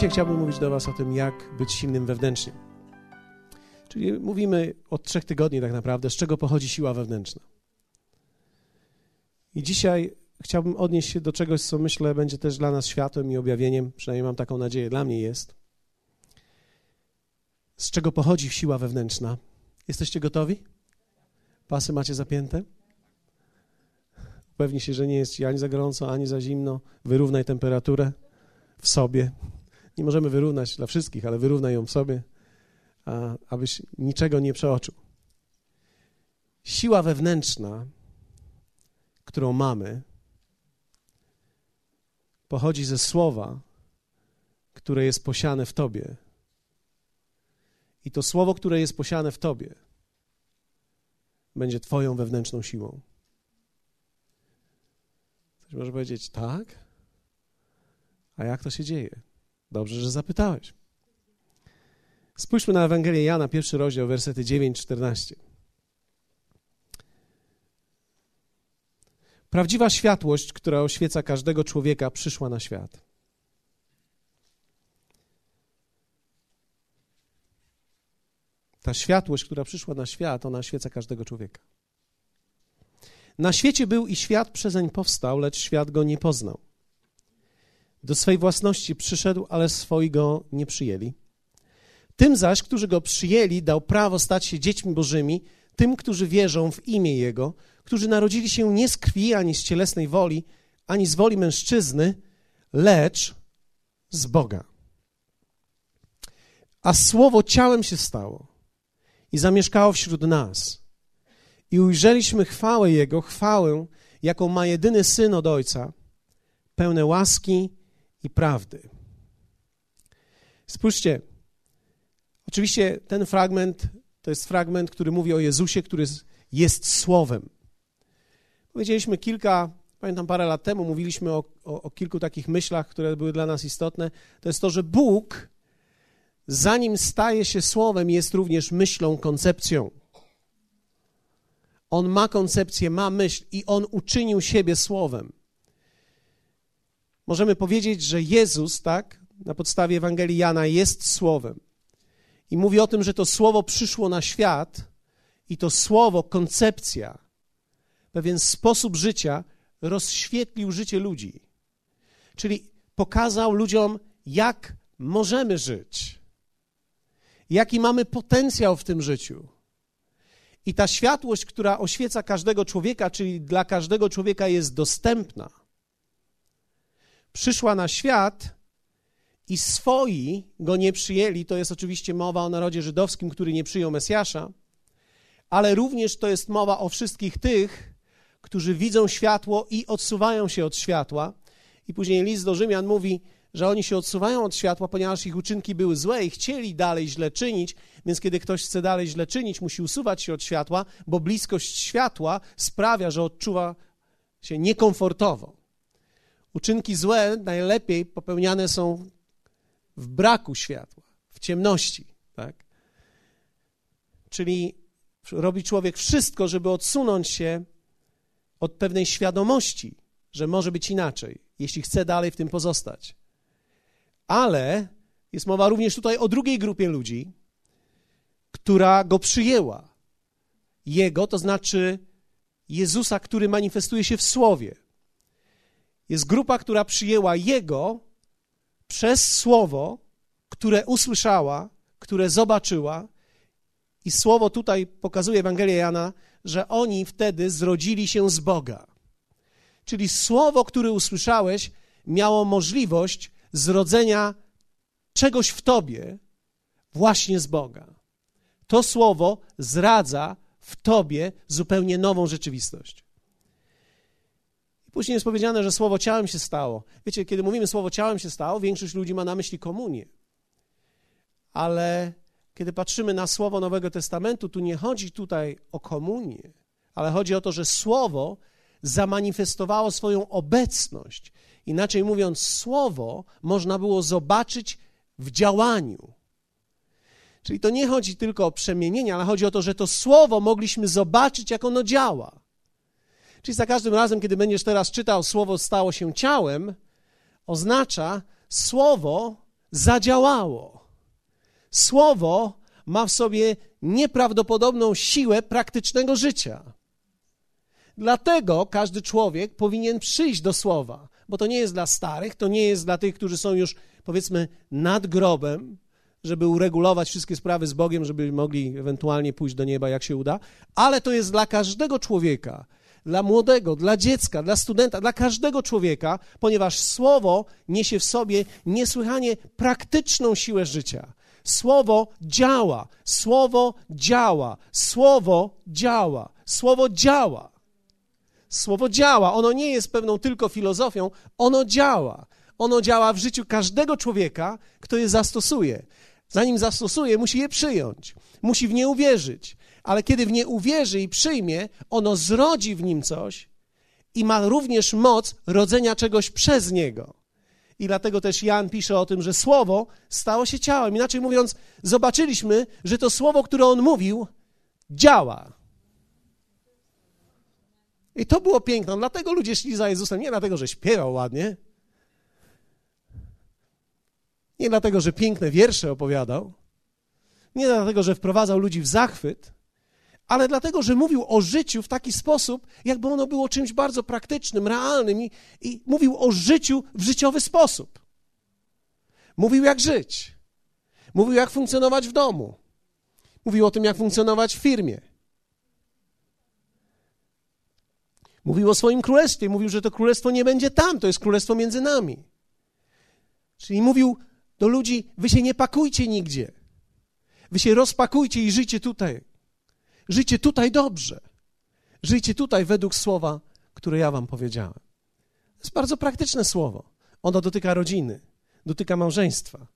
Dzisiaj chciałbym mówić do Was o tym, jak być silnym wewnętrznie. Czyli mówimy od trzech tygodni tak naprawdę, z czego pochodzi siła wewnętrzna. I dzisiaj chciałbym odnieść się do czegoś, co myślę będzie też dla nas światłem i objawieniem, przynajmniej mam taką nadzieję, dla mnie jest. Z czego pochodzi siła wewnętrzna? Jesteście gotowi? Pasy macie zapięte? Upewnij się, że nie jest ci ani za gorąco, ani za zimno. Wyrównaj temperaturę w sobie. Nie możemy wyrównać dla wszystkich, ale wyrównaj ją w sobie, a, abyś niczego nie przeoczył. Siła wewnętrzna, którą mamy, pochodzi ze słowa, które jest posiane w tobie. I to słowo, które jest posiane w tobie, będzie Twoją wewnętrzną siłą. Ktoś może powiedzieć, tak? A jak to się dzieje? Dobrze, że zapytałeś. Spójrzmy na Ewangelię Jana, pierwszy rozdział, wersety 9-14. Prawdziwa światłość, która oświeca każdego człowieka, przyszła na świat. Ta światłość, która przyszła na świat, ona oświeca każdego człowieka. Na świecie był i świat przezeń powstał, lecz świat go nie poznał. Do swej własności przyszedł, ale swoi go nie przyjęli. Tym zaś, którzy go przyjęli, dał prawo stać się dziećmi bożymi, tym, którzy wierzą w imię Jego, którzy narodzili się nie z krwi, ani z cielesnej woli, ani z woli mężczyzny, lecz z Boga. A słowo ciałem się stało i zamieszkało wśród nas. I ujrzeliśmy chwałę Jego, chwałę, jaką ma jedyny Syn od Ojca, pełne łaski i prawdy. Spójrzcie, oczywiście ten fragment to jest fragment, który mówi o Jezusie, który jest Słowem. Powiedzieliśmy kilka, pamiętam parę lat temu, mówiliśmy o, o, o kilku takich myślach, które były dla nas istotne. To jest to, że Bóg, zanim staje się Słowem, jest również myślą, koncepcją. On ma koncepcję, ma myśl i on uczynił siebie Słowem. Możemy powiedzieć, że Jezus, tak, na podstawie Ewangelii Jana, jest Słowem. I mówi o tym, że to Słowo przyszło na świat i to Słowo, koncepcja, pewien sposób życia rozświetlił życie ludzi. Czyli pokazał ludziom, jak możemy żyć, jaki mamy potencjał w tym życiu. I ta światłość, która oświeca każdego człowieka, czyli dla każdego człowieka jest dostępna, przyszła na świat i swoi go nie przyjęli. To jest oczywiście mowa o narodzie żydowskim, który nie przyjął Mesjasza, ale również to jest mowa o wszystkich tych, którzy widzą światło i odsuwają się od światła. I później list do Rzymian mówi, że oni się odsuwają od światła, ponieważ ich uczynki były złe i chcieli dalej źle czynić, więc kiedy ktoś chce dalej źle czynić, musi usuwać się od światła, bo bliskość światła sprawia, że odczuwa się niekomfortowo. Uczynki złe najlepiej popełniane są w braku światła, w ciemności, tak? Czyli robi człowiek wszystko, żeby odsunąć się od pewnej świadomości, że może być inaczej, jeśli chce dalej w tym pozostać. Ale jest mowa również tutaj o drugiej grupie ludzi, która go przyjęła. Jego, to znaczy Jezusa, który manifestuje się w Słowie. Jest grupa, która przyjęła Jego przez Słowo, które usłyszała, które zobaczyła. I Słowo tutaj pokazuje Ewangelia Jana, że oni wtedy zrodzili się z Boga. Czyli Słowo, które usłyszałeś, miało możliwość zrodzenia czegoś w tobie właśnie z Boga. To Słowo zradza w tobie zupełnie nową rzeczywistość. Później jest powiedziane, że słowo ciałem się stało. Wiecie, kiedy mówimy słowo ciałem się stało, większość ludzi ma na myśli komunię. Ale kiedy patrzymy na słowo Nowego Testamentu, tu nie chodzi tutaj o komunię, ale chodzi o to, że słowo zamanifestowało swoją obecność. Inaczej mówiąc, słowo można było zobaczyć w działaniu. Czyli to nie chodzi tylko o przemienienie, ale chodzi o to, że to słowo mogliśmy zobaczyć, jak ono działa. Czyli za każdym razem, kiedy będziesz teraz czytał słowo stało się ciałem, oznacza słowo zadziałało. Słowo ma w sobie nieprawdopodobną siłę praktycznego życia. Dlatego każdy człowiek powinien przyjść do słowa, bo to nie jest dla starych, to nie jest dla tych, którzy są już, powiedzmy, nad grobem, żeby uregulować wszystkie sprawy z Bogiem, żeby mogli ewentualnie pójść do nieba, jak się uda, ale to jest dla każdego człowieka, dla młodego, dla dziecka, dla studenta, dla każdego człowieka, ponieważ słowo niesie w sobie niesłychanie praktyczną siłę życia. Słowo działa, słowo działa, słowo działa, słowo działa. Słowo działa, ono nie jest pewną tylko filozofią, ono działa. Ono działa w życiu każdego człowieka, kto je zastosuje. Zanim zastosuje, musi je przyjąć, musi w nie uwierzyć. Ale kiedy w nie uwierzy i przyjmie, ono zrodzi w nim coś i ma również moc rodzenia czegoś przez niego. I dlatego też Jan pisze o tym, że słowo stało się ciałem. Inaczej mówiąc, zobaczyliśmy, że to słowo, które on mówił, działa. I to było piękne. Dlatego ludzie szli za Jezusem. Nie dlatego, że śpiewał ładnie, nie dlatego, że piękne wiersze opowiadał, nie dlatego, że wprowadzał ludzi w zachwyt, ale dlatego, że mówił o życiu w taki sposób, jakby ono było czymś bardzo praktycznym, realnym i, i mówił o życiu w życiowy sposób. Mówił, jak żyć. Mówił, jak funkcjonować w domu. Mówił o tym, jak funkcjonować w firmie. Mówił o swoim królestwie. Mówił, że to królestwo nie będzie tam, to jest królestwo między nami. Czyli mówił do ludzi: Wy się nie pakujcie nigdzie. Wy się rozpakujcie i żyjcie tutaj. Żyjcie tutaj dobrze. Żyjcie tutaj według słowa, które ja wam powiedziałem. To jest bardzo praktyczne słowo. Ono dotyka rodziny, dotyka małżeństwa.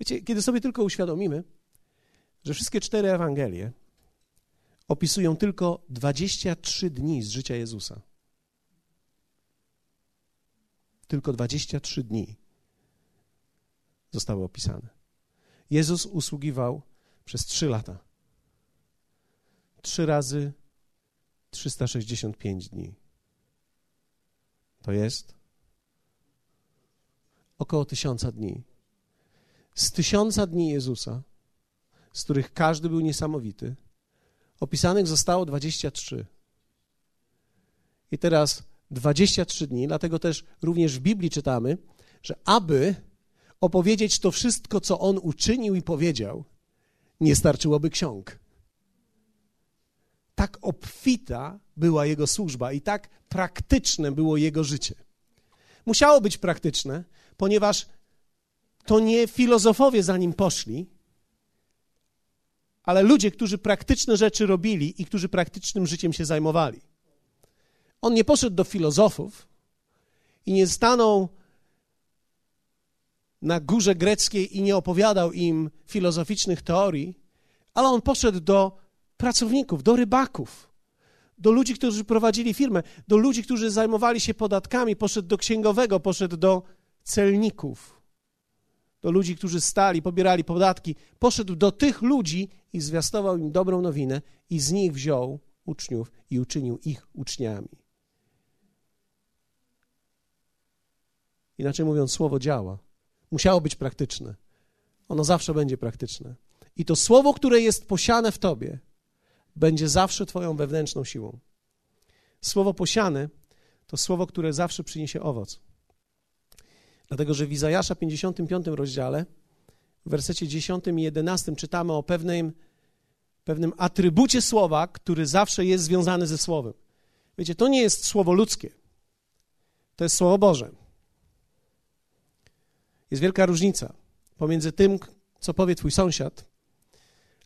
Wiecie, kiedy sobie tylko uświadomimy, że wszystkie cztery Ewangelie opisują tylko 23 dni z życia Jezusa. Tylko 23 dni zostały opisane. Jezus usługiwał przez trzy lata. Trzy razy 365 dni. To jest około tysiąca dni. Z tysiąca dni Jezusa, z których każdy był niesamowity, opisanych zostało 23. I teraz 23 dni, dlatego też również w Biblii czytamy, że aby opowiedzieć to wszystko, co on uczynił i powiedział, nie starczyłoby ksiąg. Tak obfita była jego służba i tak praktyczne było jego życie. Musiało być praktyczne, ponieważ to nie filozofowie za nim poszli, ale ludzie, którzy praktyczne rzeczy robili i którzy praktycznym życiem się zajmowali. On nie poszedł do filozofów i nie stanął na górze greckiej i nie opowiadał im filozoficznych teorii, ale on poszedł do pracowników, do rybaków, do ludzi, którzy prowadzili firmę, do ludzi, którzy zajmowali się podatkami, poszedł do księgowego, poszedł do celników, do ludzi, którzy stali, pobierali podatki, poszedł do tych ludzi i zwiastował im dobrą nowinę i z nich wziął uczniów i uczynił ich uczniami. Inaczej mówiąc, słowo działa musiało być praktyczne. Ono zawsze będzie praktyczne. I to słowo, które jest posiane w tobie, będzie zawsze Twoją wewnętrzną siłą. Słowo posiane to słowo, które zawsze przyniesie owoc. Dlatego, że w Izajasza 55 rozdziale, w wersecie 10 i 11 czytamy o pewnym, pewnym atrybucie słowa, który zawsze jest związany ze słowem. Wiecie, to nie jest słowo ludzkie, to jest słowo Boże. Jest wielka różnica pomiędzy tym, co powie Twój sąsiad,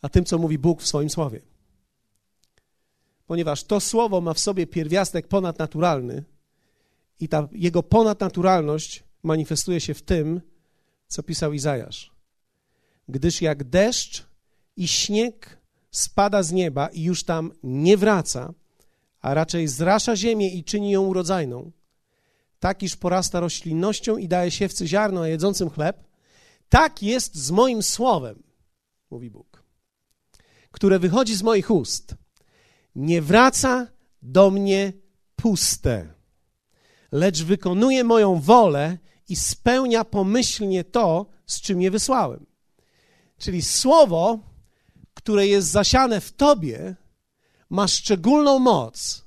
a tym, co mówi Bóg w swoim słowie. Ponieważ to słowo ma w sobie pierwiastek ponadnaturalny i ta jego ponadnaturalność manifestuje się w tym, co pisał Izajasz. Gdyż jak deszcz i śnieg spada z nieba i już tam nie wraca, a raczej zrasza ziemię i czyni ją urodzajną, tak iż porasta roślinnością i daje siewcy ziarno, a jedzącym chleb, tak jest z moim słowem, mówi Bóg, które wychodzi z moich ust. Nie wraca do mnie puste, lecz wykonuje moją wolę i spełnia pomyślnie to, z czym je wysłałem. Czyli słowo, które jest zasiane w tobie, ma szczególną moc,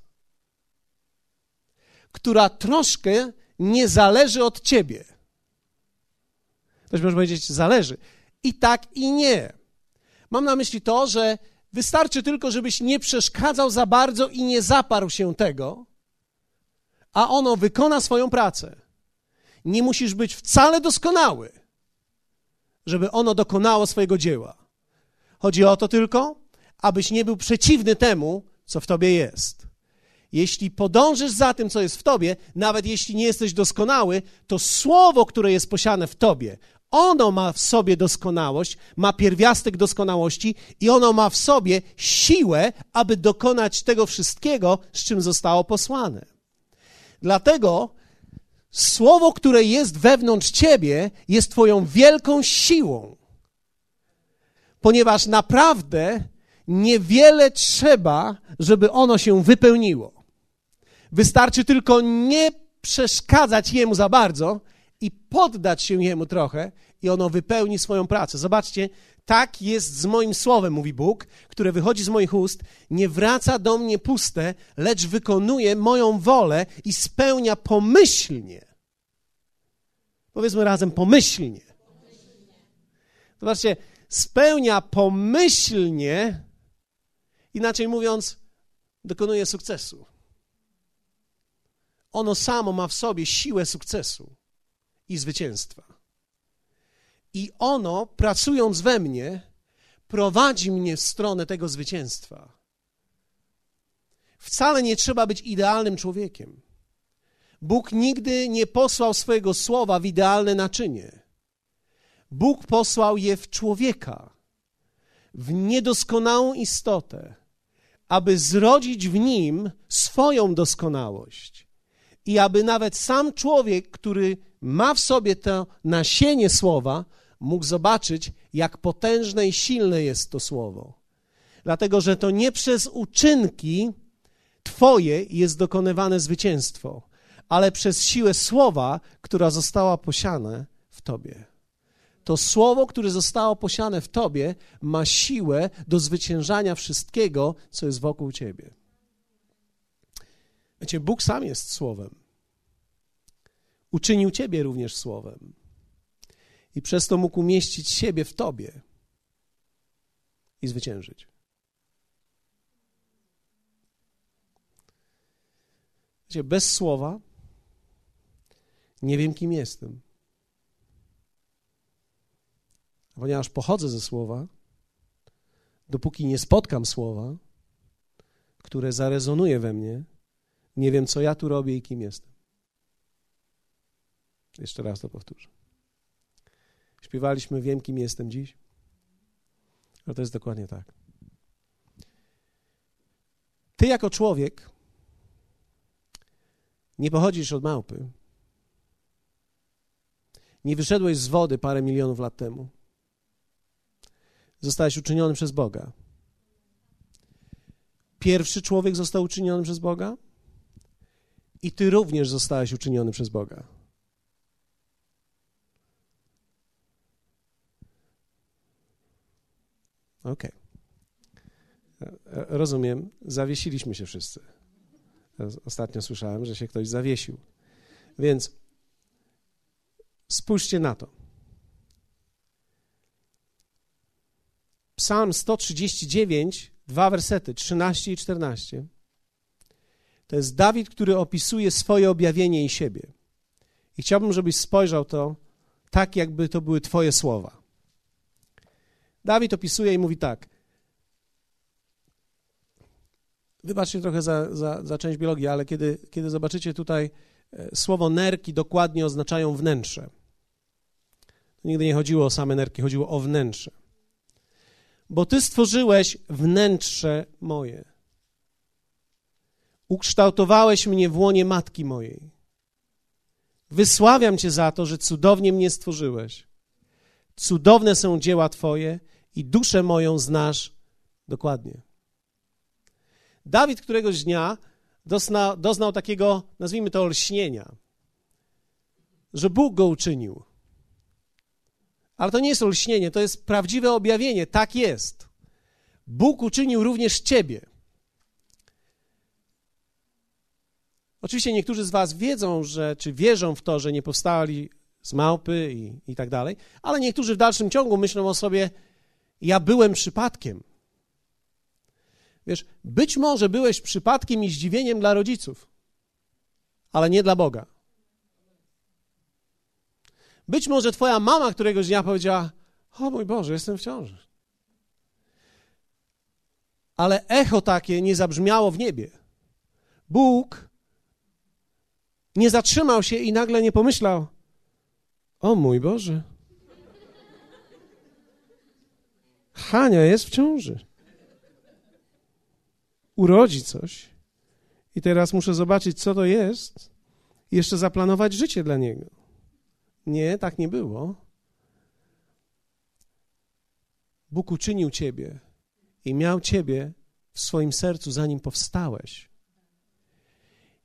która troszkę nie zależy od ciebie. Ktoś może powiedzieć, zależy. I tak, i nie. Mam na myśli to, że wystarczy tylko, żebyś nie przeszkadzał za bardzo i nie zaparł się tego, a ono wykona swoją pracę. Nie musisz być wcale doskonały, żeby ono dokonało swojego dzieła. Chodzi o to tylko, abyś nie był przeciwny temu, co w tobie jest. Jeśli podążysz za tym, co jest w tobie, nawet jeśli nie jesteś doskonały, to słowo, które jest posiane w tobie, ono ma w sobie doskonałość, ma pierwiastek doskonałości i ono ma w sobie siłę, aby dokonać tego wszystkiego, z czym zostało posłane. Dlatego słowo, które jest wewnątrz ciebie, jest Twoją wielką siłą, ponieważ naprawdę niewiele trzeba, żeby ono się wypełniło. Wystarczy tylko nie przeszkadzać jemu za bardzo i poddać się jemu trochę, i ono wypełni swoją pracę. Zobaczcie, tak jest z moim słowem, mówi Bóg, które wychodzi z moich ust, nie wraca do mnie puste, lecz wykonuje moją wolę i spełnia pomyślnie. Powiedzmy razem, pomyślnie. Zobaczcie, spełnia pomyślnie, inaczej mówiąc, dokonuje sukcesu. Ono samo ma w sobie siłę sukcesu i zwycięstwa. I ono, pracując we mnie, prowadzi mnie w stronę tego zwycięstwa. Wcale nie trzeba być idealnym człowiekiem. Bóg nigdy nie posłał swojego słowa w idealne naczynie. Bóg posłał je w człowieka, w niedoskonałą istotę, aby zrodzić w nim swoją doskonałość. I aby nawet sam człowiek, który ma w sobie to nasienie słowa, mógł zobaczyć, jak potężne i silne jest to słowo. Dlatego, że to nie przez uczynki Twoje jest dokonywane zwycięstwo, ale przez siłę słowa, która została posiane w Tobie. To słowo, które zostało posiane w Tobie, ma siłę do zwyciężania wszystkiego, co jest wokół Ciebie. Wiecie, Bóg sam jest słowem. Uczynił Ciebie również słowem i przez to mógł umieścić siebie w tobie i zwyciężyć. Wiecie, bez słowa nie wiem, kim jestem. Ponieważ pochodzę ze słowa, dopóki nie spotkam słowa, które zarezonuje we mnie, nie wiem, co ja tu robię i kim jestem. Jeszcze raz to powtórzę. Śpiewaliśmy Wiem, kim jestem dziś. Ale to jest dokładnie tak. Ty jako człowiek nie pochodzisz od małpy. Nie wyszedłeś z wody parę milionów lat temu. Zostałeś uczyniony przez Boga. Pierwszy człowiek został uczyniony przez Boga i ty również zostałeś uczyniony przez Boga. Okej. Okay. Rozumiem, zawiesiliśmy się wszyscy. Ostatnio słyszałem, że się ktoś zawiesił. Więc spójrzcie na to. Psalm 139, dwa wersety, 13 i 14. To jest Dawid, który opisuje swoje objawienie i siebie. I chciałbym, żebyś spojrzał to tak, jakby to były Twoje słowa. Dawid opisuje i mówi tak. Wybaczcie trochę za, za, za część biologii, ale kiedy, kiedy zobaczycie tutaj e, słowo nerki, dokładnie oznaczają wnętrze. Nigdy nie chodziło o same nerki, chodziło o wnętrze. Bo ty stworzyłeś wnętrze moje. Ukształtowałeś mnie w łonie matki mojej. Wysławiam Cię za to, że cudownie mnie stworzyłeś. Cudowne są dzieła Twoje i duszę moją znasz dokładnie. Dawid któregoś dnia doznał, doznał takiego, nazwijmy to, lśnienia. że Bóg go uczynił. Ale to nie jest olśnienie, to jest prawdziwe objawienie. Tak jest. Bóg uczynił również ciebie. Oczywiście niektórzy z Was wiedzą, że, czy wierzą w to, że nie powstali z małpy i, i tak dalej, ale niektórzy w dalszym ciągu myślą o sobie, ja byłem przypadkiem. Wiesz, być może byłeś przypadkiem i zdziwieniem dla rodziców, ale nie dla Boga. Być może twoja mama któregoś dnia powiedziała: O mój Boże, jestem w ciąży. Ale echo takie nie zabrzmiało w niebie. Bóg nie zatrzymał się i nagle nie pomyślał: O mój Boże. Hania jest w ciąży. Urodzi coś. I teraz muszę zobaczyć, co to jest, i jeszcze zaplanować życie dla niego. Nie, tak nie było. Bóg uczynił ciebie i miał ciebie w swoim sercu, zanim powstałeś.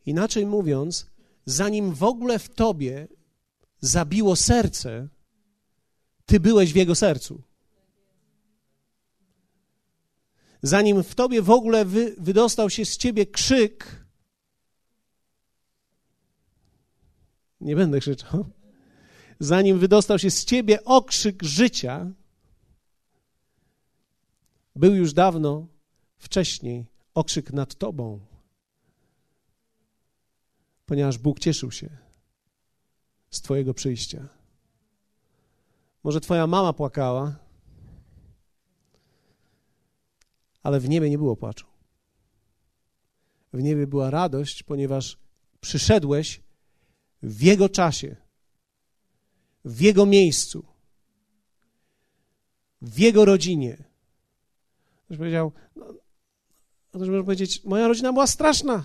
Inaczej mówiąc, zanim w ogóle w tobie zabiło serce, ty byłeś w jego sercu. Zanim w tobie w ogóle wy, wydostał się z ciebie krzyk, nie będę krzyczał, zanim wydostał się z ciebie okrzyk życia, był już dawno wcześniej okrzyk nad tobą, ponieważ Bóg cieszył się z Twojego przyjścia. Może Twoja mama płakała, ale w niebie nie było płaczu. W niebie była radość, ponieważ przyszedłeś w Jego czasie, w Jego miejscu, w Jego rodzinie. Ktoś powiedział, no, ktoś może powiedzieć, moja rodzina była straszna.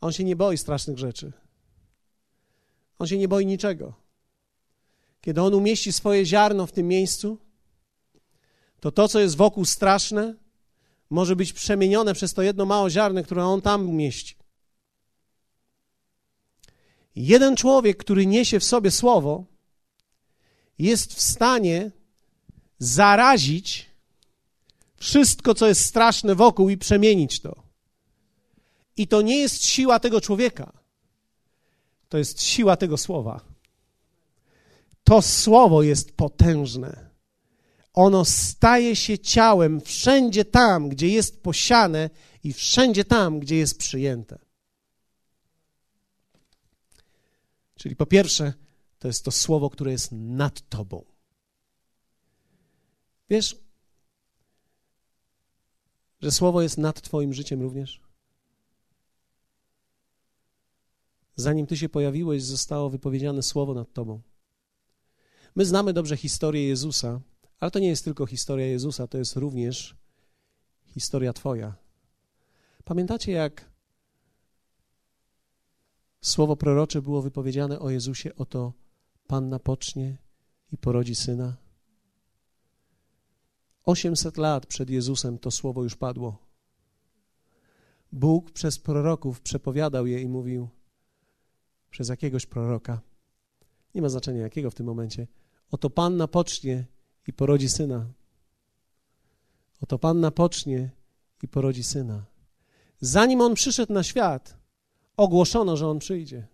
On się nie boi strasznych rzeczy. On się nie boi niczego. Kiedy on umieści swoje ziarno w tym miejscu, to to, co jest wokół straszne, może być przemienione przez to jedno małe ziarno, które on tam umieści. Jeden człowiek, który niesie w sobie słowo, jest w stanie zarazić wszystko, co jest straszne wokół i przemienić to. I to nie jest siła tego człowieka, to jest siła tego słowa. To słowo jest potężne. Ono staje się ciałem wszędzie tam, gdzie jest posiane i wszędzie tam, gdzie jest przyjęte. Czyli po pierwsze, to jest to słowo, które jest nad tobą. Wiesz, że słowo jest nad Twoim życiem również? Zanim Ty się pojawiłeś, zostało wypowiedziane słowo nad Tobą. My znamy dobrze historię Jezusa, ale to nie jest tylko historia Jezusa, to jest również historia Twoja. Pamiętacie, jak słowo prorocze było wypowiedziane o Jezusie? Oto Panna pocznie i porodzi syna. 800 lat przed Jezusem to słowo już padło. Bóg przez proroków przepowiadał je i mówił przez jakiegoś proroka. Nie ma znaczenia jakiego w tym momencie. Oto Panna pocznie i porodzi syna. Oto Panna pocznie i porodzi syna. Zanim on przyszedł na świat, ogłoszono, że on przyjdzie.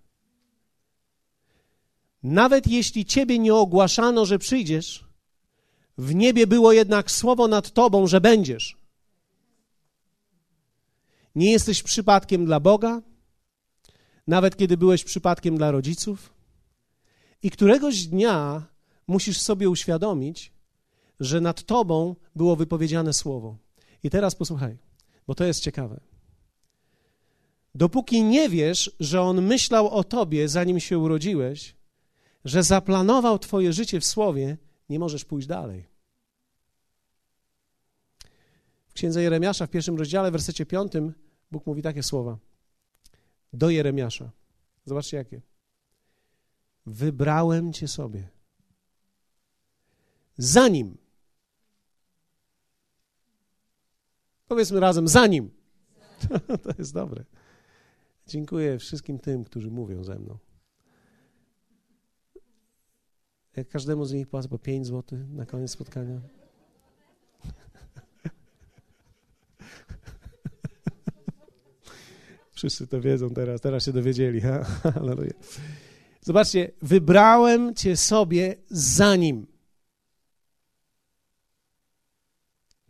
Nawet jeśli ciebie nie ogłaszano, że przyjdziesz, w niebie było jednak słowo nad tobą, że będziesz. Nie jesteś przypadkiem dla Boga, nawet kiedy byłeś przypadkiem dla rodziców. I któregoś dnia musisz sobie uświadomić, że nad tobą było wypowiedziane słowo. I teraz posłuchaj, bo to jest ciekawe. Dopóki nie wiesz, że on myślał o tobie, zanim się urodziłeś, że zaplanował twoje życie w słowie, nie możesz pójść dalej. W księdze Jeremiasza w pierwszym rozdziale, w wersecie piątym, Bóg mówi takie słowa. Do Jeremiasza. Zobaczcie jakie. Wybrałem cię sobie. Zanim. Powiedzmy razem, zanim. to jest dobre. Dziękuję wszystkim tym, którzy mówią ze mną. Jak każdemu z nich płacę po 5 zł na koniec spotkania. Wszyscy to wiedzą teraz, teraz się dowiedzieli. Zobaczcie, wybrałem Cię sobie zanim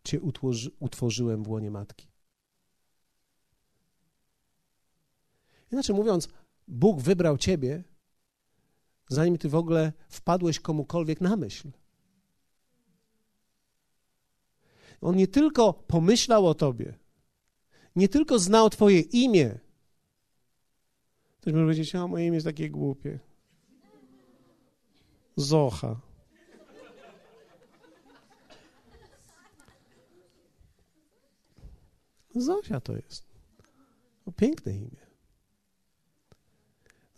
Cię utworzy, utworzyłem w łonie matki. Inaczej mówiąc, Bóg wybrał Ciebie, zanim Ty w ogóle wpadłeś komukolwiek na myśl. On nie tylko pomyślał o Tobie, nie tylko znał Twoje imię. Ktoś może powiedzieć, a moje imię jest takie głupie. Zocha. Zosia to jest. To piękne imię.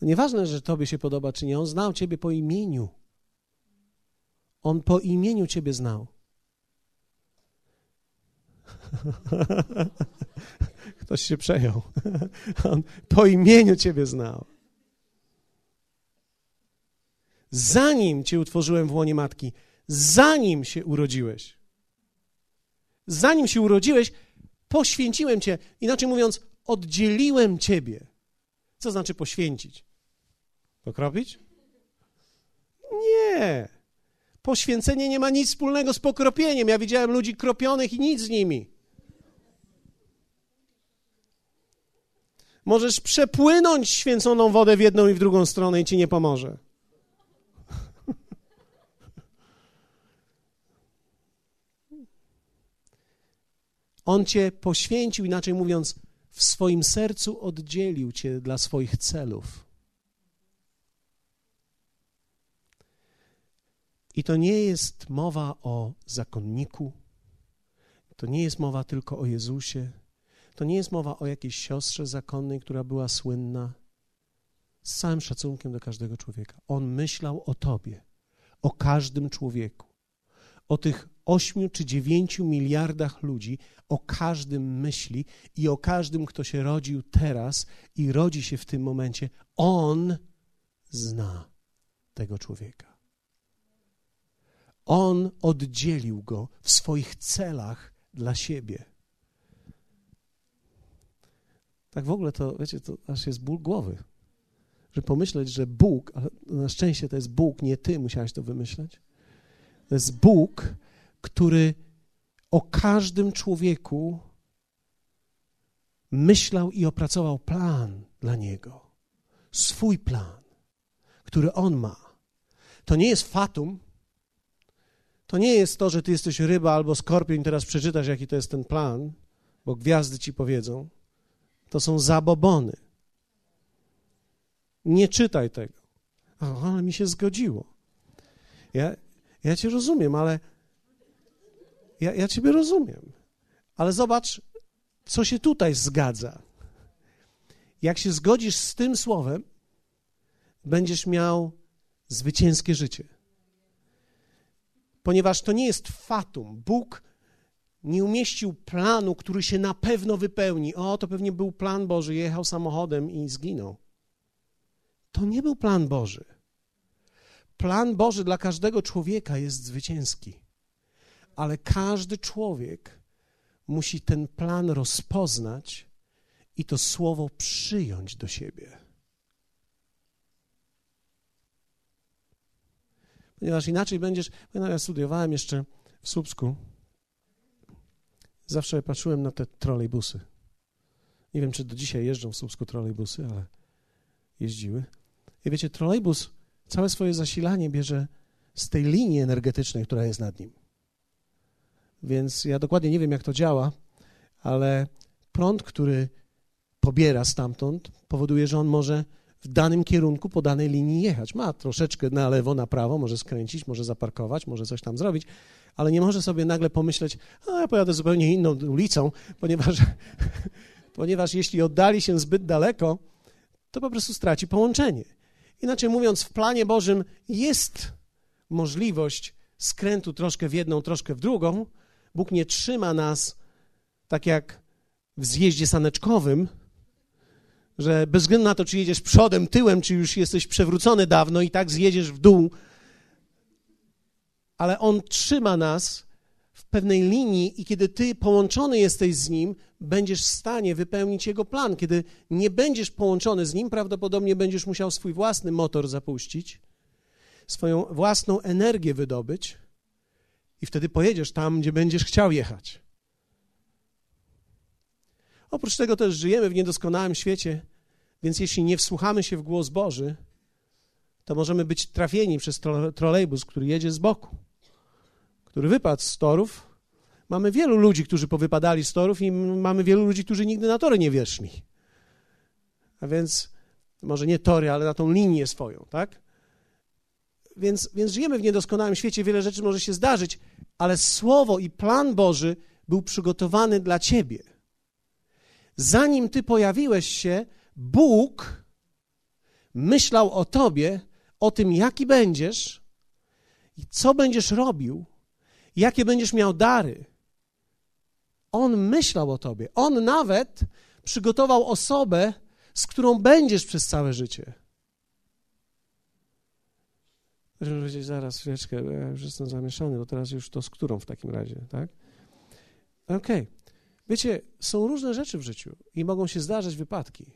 No nieważne, że Tobie się podoba, czy nie, On znał Ciebie po imieniu. On po imieniu Ciebie znał. Ktoś się przejął. On po imieniu Ciebie znał. Zanim Cię utworzyłem w łonie matki, zanim się urodziłeś, zanim się urodziłeś, poświęciłem Cię. Inaczej mówiąc, oddzieliłem Ciebie. Co znaczy poświęcić? Pokropić? Nie. Poświęcenie nie ma nic wspólnego z pokropieniem. Ja widziałem ludzi kropionych i nic z nimi. Możesz przepłynąć święconą wodę w jedną i w drugą stronę i ci nie pomoże. On cię poświęcił, inaczej mówiąc, w swoim sercu oddzielił cię dla swoich celów. I to nie jest mowa o zakonniku, to nie jest mowa tylko o Jezusie, to nie jest mowa o jakiejś siostrze zakonnej, która była słynna. Z całym szacunkiem do każdego człowieka. On myślał o tobie, o każdym człowieku, o tych ośmiu czy dziewięciu miliardach ludzi, o każdym myśli i o każdym, kto się rodził teraz i rodzi się w tym momencie. On zna tego człowieka. On oddzielił go w swoich celach dla siebie. Tak w ogóle to, wiecie, to aż jest ból głowy, że pomyśleć, że Bóg, ale na szczęście to jest Bóg, nie ty musiałeś to wymyśleć. To jest Bóg, który o każdym człowieku myślał i opracował plan dla niego. Swój plan, który on ma. To nie jest fatum. To nie jest to, że ty jesteś ryba albo skorpion teraz przeczytasz, jaki to jest ten plan, bo gwiazdy ci powiedzą. To są zabobony. Nie czytaj tego. ale mi się zgodziło. Ja, ja cię rozumiem, ale ja, ja ciebie rozumiem. Ale zobacz, co się tutaj zgadza. Jak się zgodzisz z tym słowem, będziesz miał zwycięskie życie. Ponieważ to nie jest fatum. Bóg nie umieścił planu, który się na pewno wypełni. O, to pewnie był plan Boży, jechał samochodem i zginął. To nie był plan Boży. Plan Boży dla każdego człowieka jest zwycięski, ale każdy człowiek musi ten plan rozpoznać i to słowo przyjąć do siebie. Ponieważ inaczej będziesz. Ja studiowałem jeszcze w Słupsku zawsze patrzyłem na te trolejbusy. Nie wiem, czy do dzisiaj jeżdżą w Słupsku trolejbusy, ale jeździły. I wiecie, trolejbus całe swoje zasilanie bierze z tej linii energetycznej, która jest nad nim. Więc ja dokładnie nie wiem, jak to działa, ale prąd, który pobiera stamtąd, powoduje, że on może w danym kierunku po danej linii jechać. Ma troszeczkę na lewo, na prawo, może skręcić, może zaparkować, może coś tam zrobić, ale nie może sobie nagle pomyśleć, a ja pojadę zupełnie inną ulicą, ponieważ, ponieważ jeśli oddali się zbyt daleko, to po prostu straci połączenie. Inaczej mówiąc, w planie Bożym jest możliwość skrętu troszkę w jedną, troszkę w drugą. Bóg nie trzyma nas tak jak w zjeździe saneczkowym, że bez względu na to, czy jedziesz przodem, tyłem, czy już jesteś przewrócony dawno i tak zjedziesz w dół ale On trzyma nas w pewnej linii i kiedy ty połączony jesteś z Nim, będziesz w stanie wypełnić Jego plan. Kiedy nie będziesz połączony z Nim, prawdopodobnie będziesz musiał swój własny motor zapuścić, swoją własną energię wydobyć i wtedy pojedziesz tam, gdzie będziesz chciał jechać. Oprócz tego też żyjemy w niedoskonałym świecie, więc jeśli nie wsłuchamy się w głos Boży, to możemy być trafieni przez trolejbus, który jedzie z boku, który wypadł z torów. Mamy wielu ludzi, którzy powypadali z torów i mamy wielu ludzi, którzy nigdy na tory nie weszli. A więc może nie tory, ale na tą linię swoją, tak? Więc, więc żyjemy w niedoskonałym świecie, wiele rzeczy może się zdarzyć, ale Słowo i plan Boży był przygotowany dla ciebie. Zanim ty pojawiłeś się, Bóg myślał o tobie, o tym, jaki będziesz i co będziesz robił, jakie będziesz miał dary. On myślał o tobie. On nawet przygotował osobę, z którą będziesz przez całe życie. Możemy powiedzieć, zaraz, chwileczkę, ja już jestem zamieszany, bo teraz już to z którą w takim razie, tak? Okej. Okay. Wiecie, są różne rzeczy w życiu i mogą się zdarzać wypadki,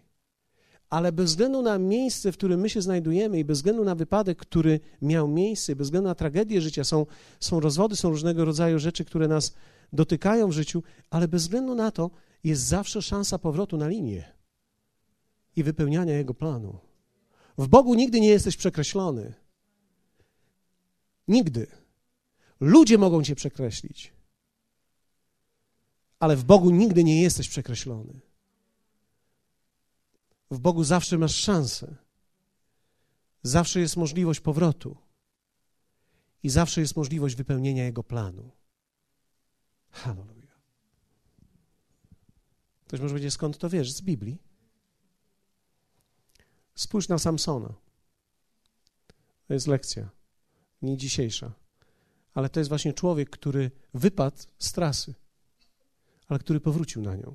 ale bez względu na miejsce, w którym my się znajdujemy i bez względu na wypadek, który miał miejsce, bez względu na tragedię życia, są, są rozwody, są różnego rodzaju rzeczy, które nas dotykają w życiu, ale bez względu na to jest zawsze szansa powrotu na linię i wypełniania Jego planu. W Bogu nigdy nie jesteś przekreślony. Nigdy. Ludzie mogą cię przekreślić, ale w Bogu nigdy nie jesteś przekreślony. W Bogu zawsze masz szansę. Zawsze jest możliwość powrotu i zawsze jest możliwość wypełnienia Jego planu. Halleluja. Ktoś może powiedzieć, skąd to wiesz? Z Biblii. Spójrz na Samsona. To jest lekcja nie dzisiejsza. Ale to jest właśnie człowiek, który wypadł z trasy, ale który powrócił na nią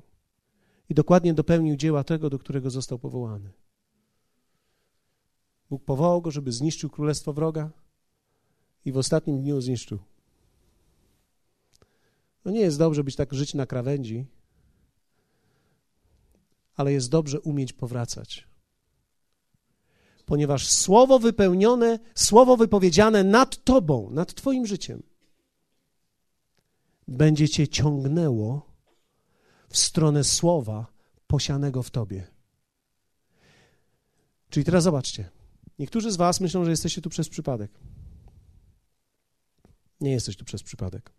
i dokładnie dopełnił dzieła tego, do którego został powołany. Bóg powołał go, żeby zniszczył królestwo wroga i w ostatnim dniu zniszczył. No nie jest dobrze być tak żyć na krawędzi, ale jest dobrze umieć powracać ponieważ słowo wypełnione, słowo wypowiedziane nad Tobą, nad Twoim życiem, będzie Cię ciągnęło w stronę słowa posianego w Tobie. Czyli teraz zobaczcie. Niektórzy z Was myślą, że jesteście tu przez przypadek. Nie jesteś tu przez przypadek.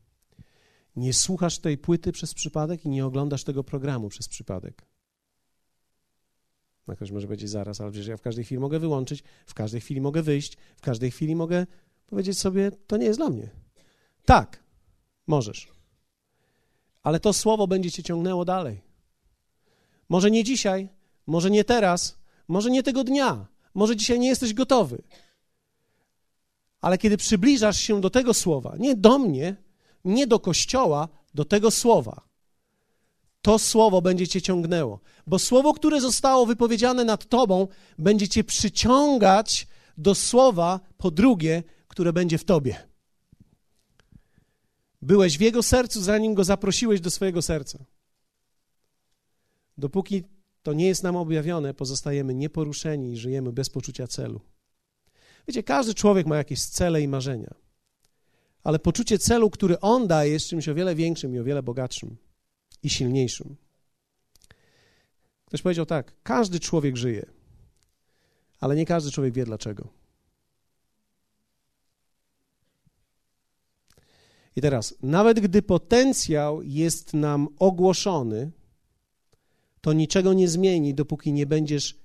Nie słuchasz tej płyty przez przypadek i nie oglądasz tego programu przez przypadek. No ktoś może powiedzieć zaraz, ale przecież ja w każdej chwili mogę wyłączyć, w każdej chwili mogę wyjść, w każdej chwili mogę powiedzieć sobie, to nie jest dla mnie. Tak, możesz. Ale to słowo będzie cię ciągnęło dalej. Może nie dzisiaj, może nie teraz, może nie tego dnia, może dzisiaj nie jesteś gotowy. Ale kiedy przybliżasz się do tego słowa, nie do mnie, nie do kościoła, do tego słowa, to słowo będzie cię ciągnęło, bo słowo, które zostało wypowiedziane nad tobą, będzie cię przyciągać do słowa po drugie, które będzie w tobie. Byłeś w jego sercu, zanim go zaprosiłeś do swojego serca. Dopóki to nie jest nam objawione, pozostajemy nieporuszeni i żyjemy bez poczucia celu. Wiecie, każdy człowiek ma jakieś cele i marzenia, ale poczucie celu, który on daje, jest czymś o wiele większym i o wiele bogatszym i silniejszym. Ktoś powiedział tak: każdy człowiek żyje, ale nie każdy człowiek wie dlaczego. I teraz, nawet gdy potencjał jest nam ogłoszony, to niczego nie zmieni, dopóki nie będziesz,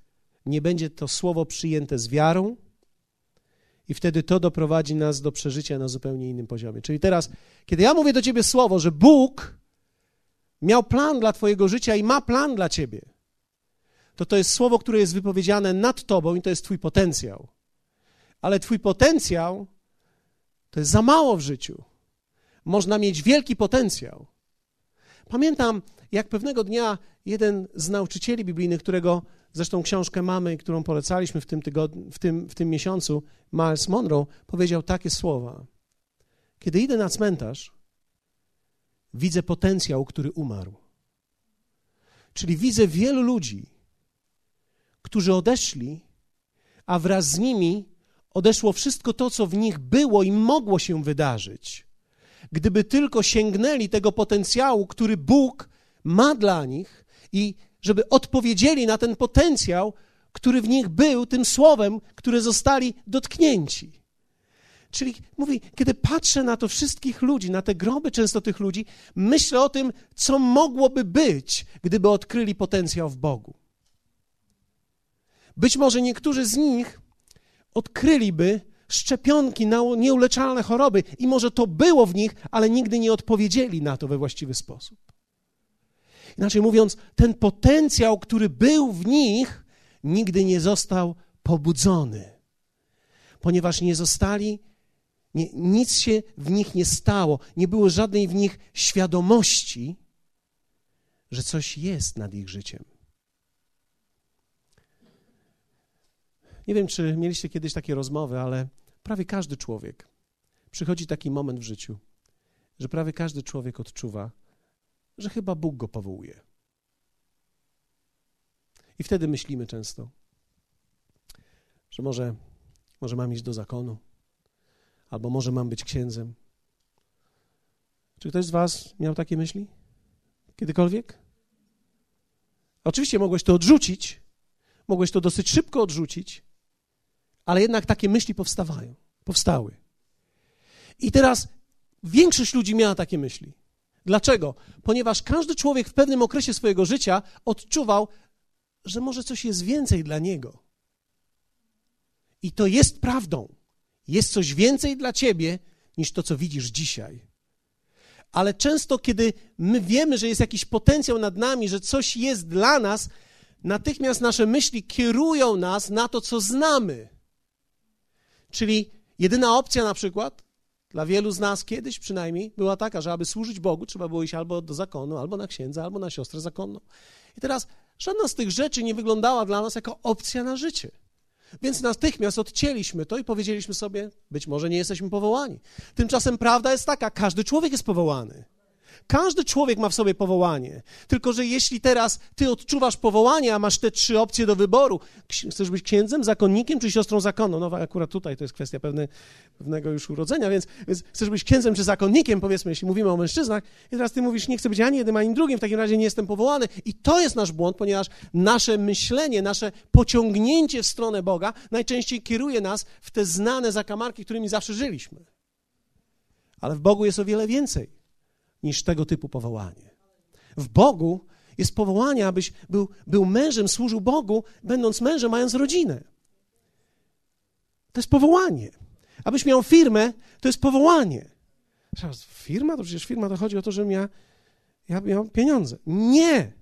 nie będzie to słowo przyjęte z wiarą, i wtedy to doprowadzi nas do przeżycia na zupełnie innym poziomie. Czyli teraz, kiedy ja mówię do ciebie słowo, że Bóg miał plan dla Twojego życia i ma plan dla Ciebie, to to jest słowo, które jest wypowiedziane nad Tobą i to jest Twój potencjał. Ale Twój potencjał to jest za mało w życiu. Można mieć wielki potencjał. Pamiętam, jak pewnego dnia jeden z nauczycieli biblijnych, którego zresztą książkę mamy, którą polecaliśmy w tym, tygodniu, w tym, w tym miesiącu, Miles Monroe, powiedział takie słowa. Kiedy idę na cmentarz, widzę potencjał, który umarł. Czyli widzę wielu ludzi, którzy odeszli, a wraz z nimi odeszło wszystko to, co w nich było i mogło się wydarzyć. Gdyby tylko sięgnęli tego potencjału, który Bóg ma dla nich i żeby odpowiedzieli na ten potencjał, który w nich był, tym słowem, które zostali dotknięci. Czyli mówi, kiedy patrzę na to wszystkich ludzi, na te groby często tych ludzi, myślę o tym, co mogłoby być, gdyby odkryli potencjał w Bogu. Być może niektórzy z nich odkryliby szczepionki na nieuleczalne choroby i może to było w nich, ale nigdy nie odpowiedzieli na to we właściwy sposób. Inaczej mówiąc, ten potencjał, który był w nich, nigdy nie został pobudzony, ponieważ nie zostali, nie, nic się w nich nie stało, nie było żadnej w nich świadomości, że coś jest nad ich życiem. Nie wiem, czy mieliście kiedyś takie rozmowy, ale prawie każdy człowiek przychodzi taki moment w życiu, że prawie każdy człowiek odczuwa, że chyba Bóg go powołuje. I wtedy myślimy często, że może, może mam iść do zakonu, albo może mam być księdzem. Czy ktoś z Was miał takie myśli? Kiedykolwiek? Oczywiście mogłeś to odrzucić, mogłeś to dosyć szybko odrzucić, ale jednak takie myśli powstawają, powstały. I teraz większość ludzi miała takie myśli. Dlaczego? Ponieważ każdy człowiek w pewnym okresie swojego życia odczuwał, że może coś jest więcej dla niego. I to jest prawdą. Jest coś więcej dla ciebie niż to, co widzisz dzisiaj. Ale często, kiedy my wiemy, że jest jakiś potencjał nad nami, że coś jest dla nas, natychmiast nasze myśli kierują nas na to, co znamy. Czyli jedyna opcja na przykład dla wielu z nas kiedyś przynajmniej była taka, że aby służyć Bogu, trzeba było iść albo do zakonu, albo na księdza, albo na siostrę zakonną. I teraz żadna z tych rzeczy nie wyglądała dla nas jako opcja na życie. Więc natychmiast odcięliśmy to i powiedzieliśmy sobie, być może nie jesteśmy powołani. Tymczasem prawda jest taka, każdy człowiek jest powołany. Każdy człowiek ma w sobie powołanie. Tylko, że jeśli teraz ty odczuwasz powołanie, a masz te trzy opcje do wyboru, chcesz być księdzem, zakonnikiem czy siostrą zakonną? No akurat tutaj to jest kwestia pewne, pewnego już urodzenia, więc, więc chcesz być księdzem czy zakonnikiem, powiedzmy, jeśli mówimy o mężczyznach, i teraz ty mówisz, nie chcę być ani jednym, ani drugim, w takim razie nie jestem powołany. I to jest nasz błąd, ponieważ nasze myślenie, nasze pociągnięcie w stronę Boga najczęściej kieruje nas w te znane zakamarki, którymi zawsze żyliśmy. Ale w Bogu jest o wiele więcej niż tego typu powołanie. W Bogu jest powołanie, abyś był, był mężem, służył Bogu, będąc mężem, mając rodzinę. To jest powołanie. Abyś miał firmę, to jest powołanie. Firma? To przecież firma to chodzi o to, żebym ja, ja miał pieniądze. Nie!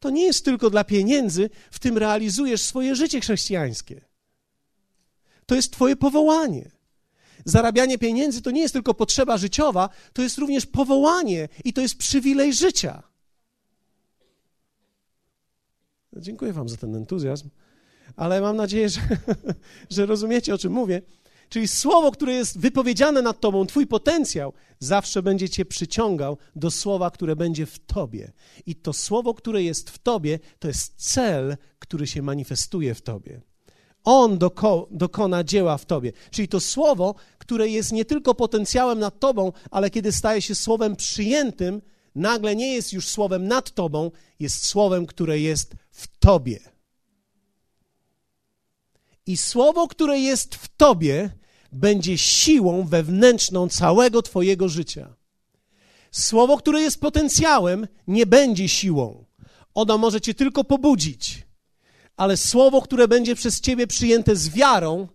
To nie jest tylko dla pieniędzy, w tym realizujesz swoje życie chrześcijańskie. To jest Twoje powołanie. Zarabianie pieniędzy to nie jest tylko potrzeba życiowa, to jest również powołanie i to jest przywilej życia. Dziękuję Wam za ten entuzjazm, ale mam nadzieję, że, że rozumiecie, o czym mówię. Czyli słowo, które jest wypowiedziane nad Tobą, Twój potencjał, zawsze będzie Cię przyciągał do słowa, które będzie w Tobie. I to słowo, które jest w Tobie, to jest cel, który się manifestuje w Tobie. On doko, dokona dzieła w tobie. Czyli to słowo, które jest nie tylko potencjałem nad tobą, ale kiedy staje się słowem przyjętym, nagle nie jest już słowem nad tobą, jest słowem, które jest w tobie. I słowo, które jest w tobie, będzie siłą wewnętrzną całego twojego życia. Słowo, które jest potencjałem, nie będzie siłą. Ono może cię tylko pobudzić ale słowo, które będzie przez ciebie przyjęte z wiarą,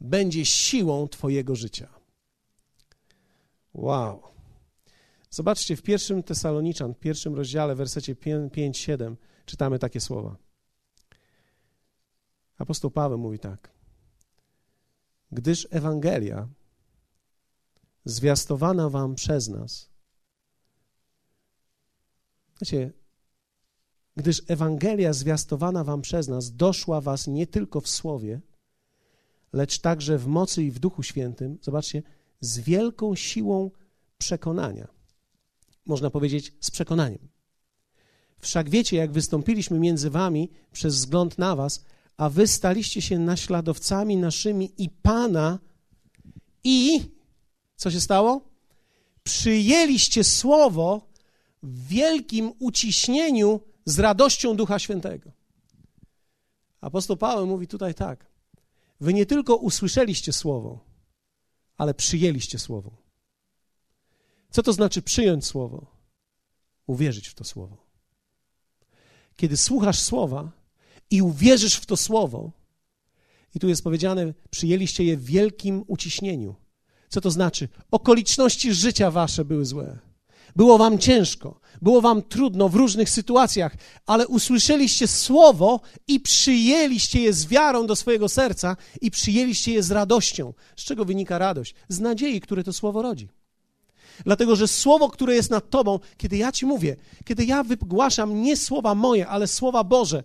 będzie siłą twojego życia. Wow. Zobaczcie, w pierwszym Tesaloniczan, w pierwszym rozdziale, w wersecie 5-7 czytamy takie słowa. Apostoł Paweł mówi tak. Gdyż Ewangelia zwiastowana wam przez nas, wiecie, gdyż Ewangelia zwiastowana wam przez nas doszła was nie tylko w słowie, lecz także w mocy i w Duchu Świętym. Zobaczcie, z wielką siłą przekonania. Można powiedzieć z przekonaniem. Wszak wiecie, jak wystąpiliśmy między wami przez wzgląd na was, a wy staliście się naśladowcami naszymi i Pana i co się stało? Przyjęliście słowo w wielkim uciśnieniu z radością Ducha Świętego. Apostoł Paweł mówi tutaj tak: Wy nie tylko usłyszeliście słowo, ale przyjęliście słowo. Co to znaczy przyjąć słowo? Uwierzyć w to słowo. Kiedy słuchasz słowa i uwierzysz w to słowo, i tu jest powiedziane, przyjęliście je w wielkim uciśnieniu. Co to znaczy? Okoliczności życia wasze były złe. Było wam ciężko, było wam trudno w różnych sytuacjach, ale usłyszeliście słowo i przyjęliście je z wiarą do swojego serca i przyjęliście je z radością. Z czego wynika radość? Z nadziei, które to słowo rodzi. Dlatego, że słowo, które jest nad tobą, kiedy ja ci mówię, kiedy ja wygłaszam nie słowa moje, ale słowa Boże,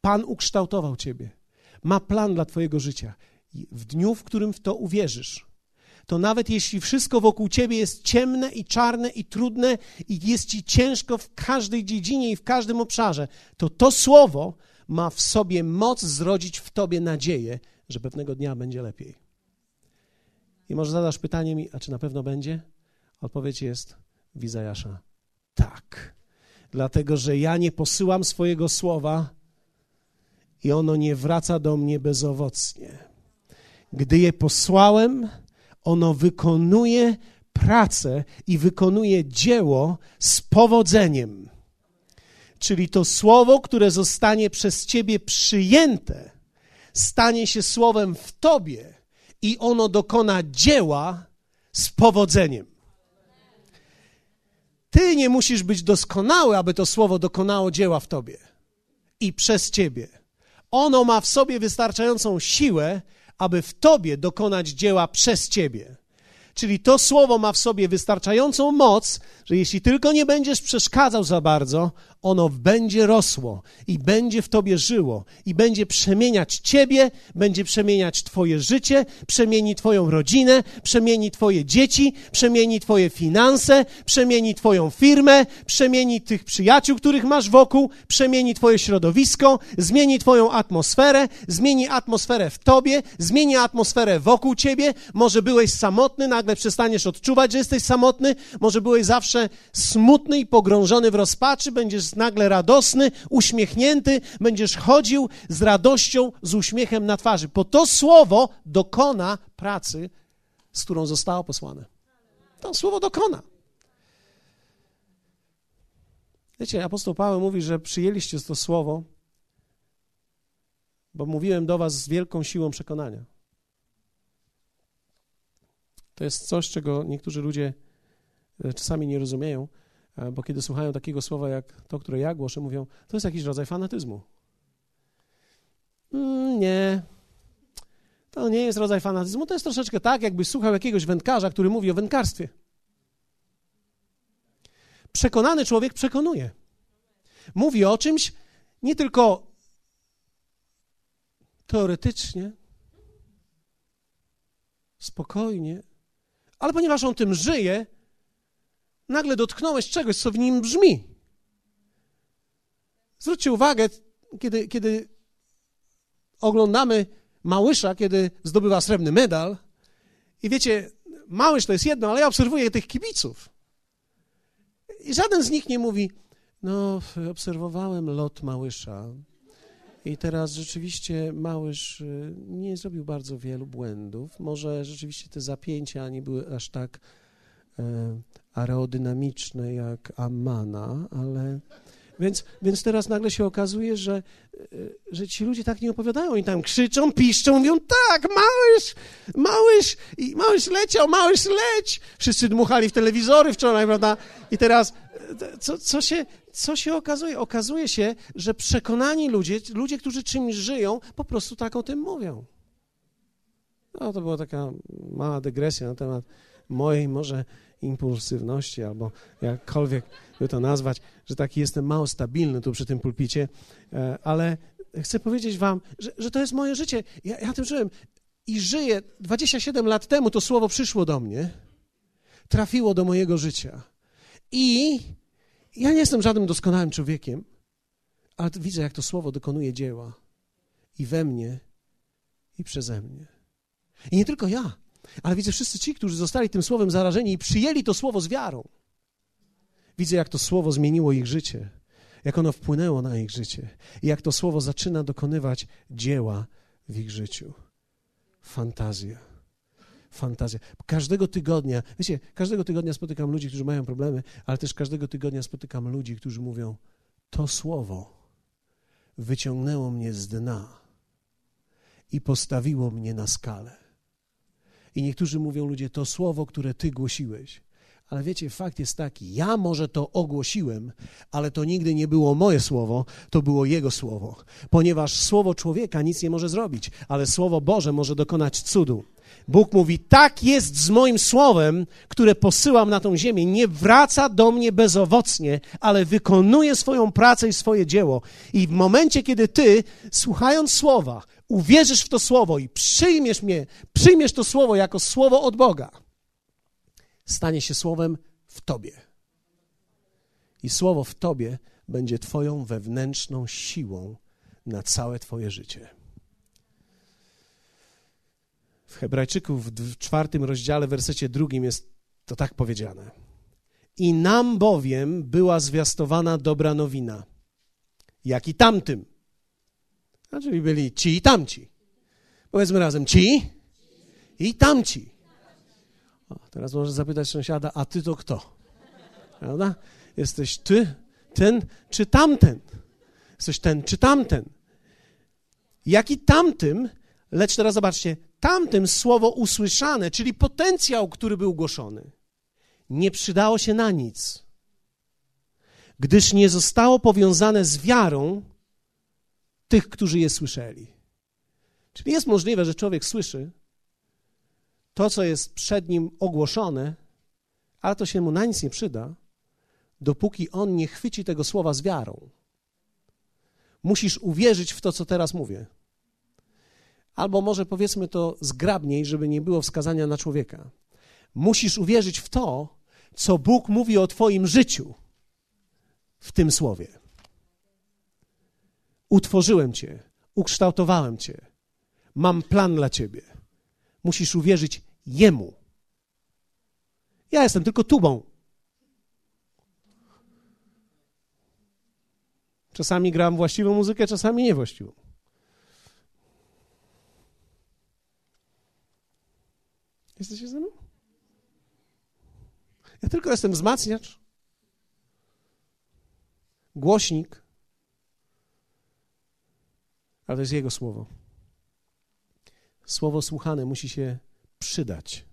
Pan ukształtował ciebie. Ma plan dla twojego życia. W dniu, w którym w to uwierzysz, to nawet jeśli wszystko wokół ciebie jest ciemne i czarne i trudne i jest ci ciężko w każdej dziedzinie i w każdym obszarze, to to słowo ma w sobie moc zrodzić w tobie nadzieję, że pewnego dnia będzie lepiej. I może zadasz pytanie mi, a czy na pewno będzie? Odpowiedź jest w Izajasza. Tak. Dlatego, że ja nie posyłam swojego słowa i ono nie wraca do mnie bezowocnie. Gdy je posłałem, ono wykonuje pracę i wykonuje dzieło z powodzeniem. Czyli to słowo, które zostanie przez ciebie przyjęte, stanie się słowem w tobie i ono dokona dzieła z powodzeniem. Ty nie musisz być doskonały, aby to słowo dokonało dzieła w tobie i przez ciebie. Ono ma w sobie wystarczającą siłę, aby w tobie dokonać dzieła przez ciebie. Czyli to słowo ma w sobie wystarczającą moc, że jeśli tylko nie będziesz przeszkadzał za bardzo, ono będzie rosło i będzie w tobie żyło i będzie przemieniać ciebie, będzie przemieniać twoje życie, przemieni twoją rodzinę, przemieni twoje dzieci, przemieni twoje finanse, przemieni twoją firmę, przemieni tych przyjaciół, których masz wokół, przemieni twoje środowisko, zmieni twoją atmosferę, zmieni atmosferę w tobie, zmieni atmosferę wokół ciebie. Może byłeś samotny, nagle przestaniesz odczuwać, że jesteś samotny, może byłeś zawsze smutny i pogrążony w rozpaczy, będziesz nagle radosny, uśmiechnięty, będziesz chodził z radością, z uśmiechem na twarzy, bo to słowo dokona pracy, z którą zostało posłane. To słowo dokona. Wiecie, apostoł Paweł mówi, że przyjęliście to słowo, bo mówiłem do was z wielką siłą przekonania. To jest coś, czego niektórzy ludzie e, czasami nie rozumieją. E, bo kiedy słuchają takiego słowa jak to, które ja głoszę, mówią, to jest jakiś rodzaj fanatyzmu. Mm, nie. To nie jest rodzaj fanatyzmu, to jest troszeczkę tak, jakbyś słuchał jakiegoś wędkarza, który mówi o wędkarstwie. Przekonany człowiek przekonuje. Mówi o czymś nie tylko teoretycznie, spokojnie, ale ponieważ on tym żyje, nagle dotknąłeś czegoś, co w nim brzmi. Zwróćcie uwagę, kiedy, kiedy oglądamy Małysza, kiedy zdobywa srebrny medal i wiecie, Małysz to jest jedno, ale ja obserwuję tych kibiców. I żaden z nich nie mówi, no, obserwowałem lot Małysza i teraz rzeczywiście Małysz y, nie zrobił bardzo wielu błędów. Może rzeczywiście te zapięcia nie były aż tak aerodynamiczne jak Ammana, ale... Więc, więc teraz nagle się okazuje, że, że ci ludzie tak nie opowiadają. i tam krzyczą, piszczą, mówią tak, małysz, małysz, i małysz leciał, małysz leć. Wszyscy dmuchali w telewizory wczoraj, prawda? I teraz co, co, się, co się okazuje? Okazuje się, że przekonani ludzie, ludzie, którzy czymś żyją, po prostu tak o tym mówią. No, to była taka mała dygresja na temat mojej może impulsywności, albo jakkolwiek by to nazwać, że taki jestem mało stabilny tu przy tym pulpicie, e, ale chcę powiedzieć wam, że, że to jest moje życie. Ja, ja tym żyłem. i żyję. 27 lat temu to słowo przyszło do mnie, trafiło do mojego życia. I ja nie jestem żadnym doskonałym człowiekiem, ale widzę, jak to słowo dokonuje dzieła i we mnie, i przeze mnie. I nie tylko ja, ale widzę wszyscy ci, którzy zostali tym słowem zarażeni i przyjęli to słowo z wiarą. Widzę, jak to słowo zmieniło ich życie, jak ono wpłynęło na ich życie i jak to słowo zaczyna dokonywać dzieła w ich życiu. Fantazja. Fantazja. Każdego tygodnia, wiecie, każdego tygodnia spotykam ludzi, którzy mają problemy, ale też każdego tygodnia spotykam ludzi, którzy mówią: To słowo wyciągnęło mnie z dna i postawiło mnie na skalę. I niektórzy mówią ludzie, to słowo, które ty głosiłeś. Ale wiecie, fakt jest taki, ja może to ogłosiłem, ale to nigdy nie było moje słowo, to było Jego słowo. Ponieważ słowo człowieka nic nie może zrobić, ale słowo Boże może dokonać cudu. Bóg mówi: Tak jest z moim słowem, które posyłam na tą ziemię. Nie wraca do mnie bezowocnie, ale wykonuje swoją pracę i swoje dzieło. I w momencie, kiedy ty, słuchając słowa, uwierzysz w to słowo i przyjmiesz mnie, przyjmiesz to słowo jako słowo od Boga, stanie się słowem w tobie. I słowo w tobie będzie Twoją wewnętrzną siłą na całe Twoje życie. W Hebrajczyków w czwartym rozdziale, wersecie drugim jest to tak powiedziane. I nam bowiem była zwiastowana dobra nowina, jak i tamtym. Czyli byli ci i tamci. Powiedzmy razem, ci i tamci. O, teraz może zapytać sąsiada, a ty to kto? Prawda? Jesteś ty, ten czy tamten? Jesteś ten czy tamten? Jak i tamtym, lecz teraz zobaczcie, tamtym słowo usłyszane, czyli potencjał, który był głoszony, nie przydało się na nic, gdyż nie zostało powiązane z wiarą tych, którzy je słyszeli. Czyli jest możliwe, że człowiek słyszy to, co jest przed nim ogłoszone, ale to się mu na nic nie przyda, dopóki on nie chwyci tego słowa z wiarą. Musisz uwierzyć w to, co teraz mówię. Albo może powiedzmy to zgrabniej, żeby nie było wskazania na człowieka. Musisz uwierzyć w to, co Bóg mówi o Twoim życiu w tym słowie. Utworzyłem Cię, ukształtowałem Cię, mam plan dla Ciebie. Musisz uwierzyć Jemu. Ja jestem tylko tubą. Czasami gram właściwą muzykę, czasami niewłaściwą. Jesteście ze mną? Ja tylko jestem wzmacniacz, głośnik, ale to jest Jego słowo. Słowo słuchane musi się przydać.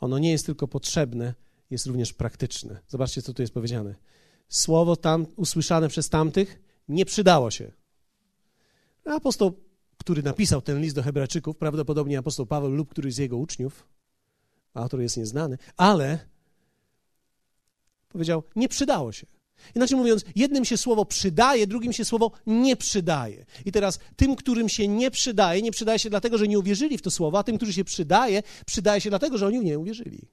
Ono nie jest tylko potrzebne, jest również praktyczne. Zobaczcie, co tu jest powiedziane. Słowo tam usłyszane przez tamtych nie przydało się. Apostoł który napisał ten list do Hebrajczyków, prawdopodobnie apostoł Paweł lub któryś z jego uczniów, autor jest nieznany, ale powiedział, nie przydało się. Inaczej mówiąc, jednym się słowo przydaje, drugim się słowo nie przydaje. I teraz tym, którym się nie przydaje, nie przydaje się dlatego, że nie uwierzyli w to słowo, a tym, którzy się przydaje, przydaje się dlatego, że oni w nie uwierzyli.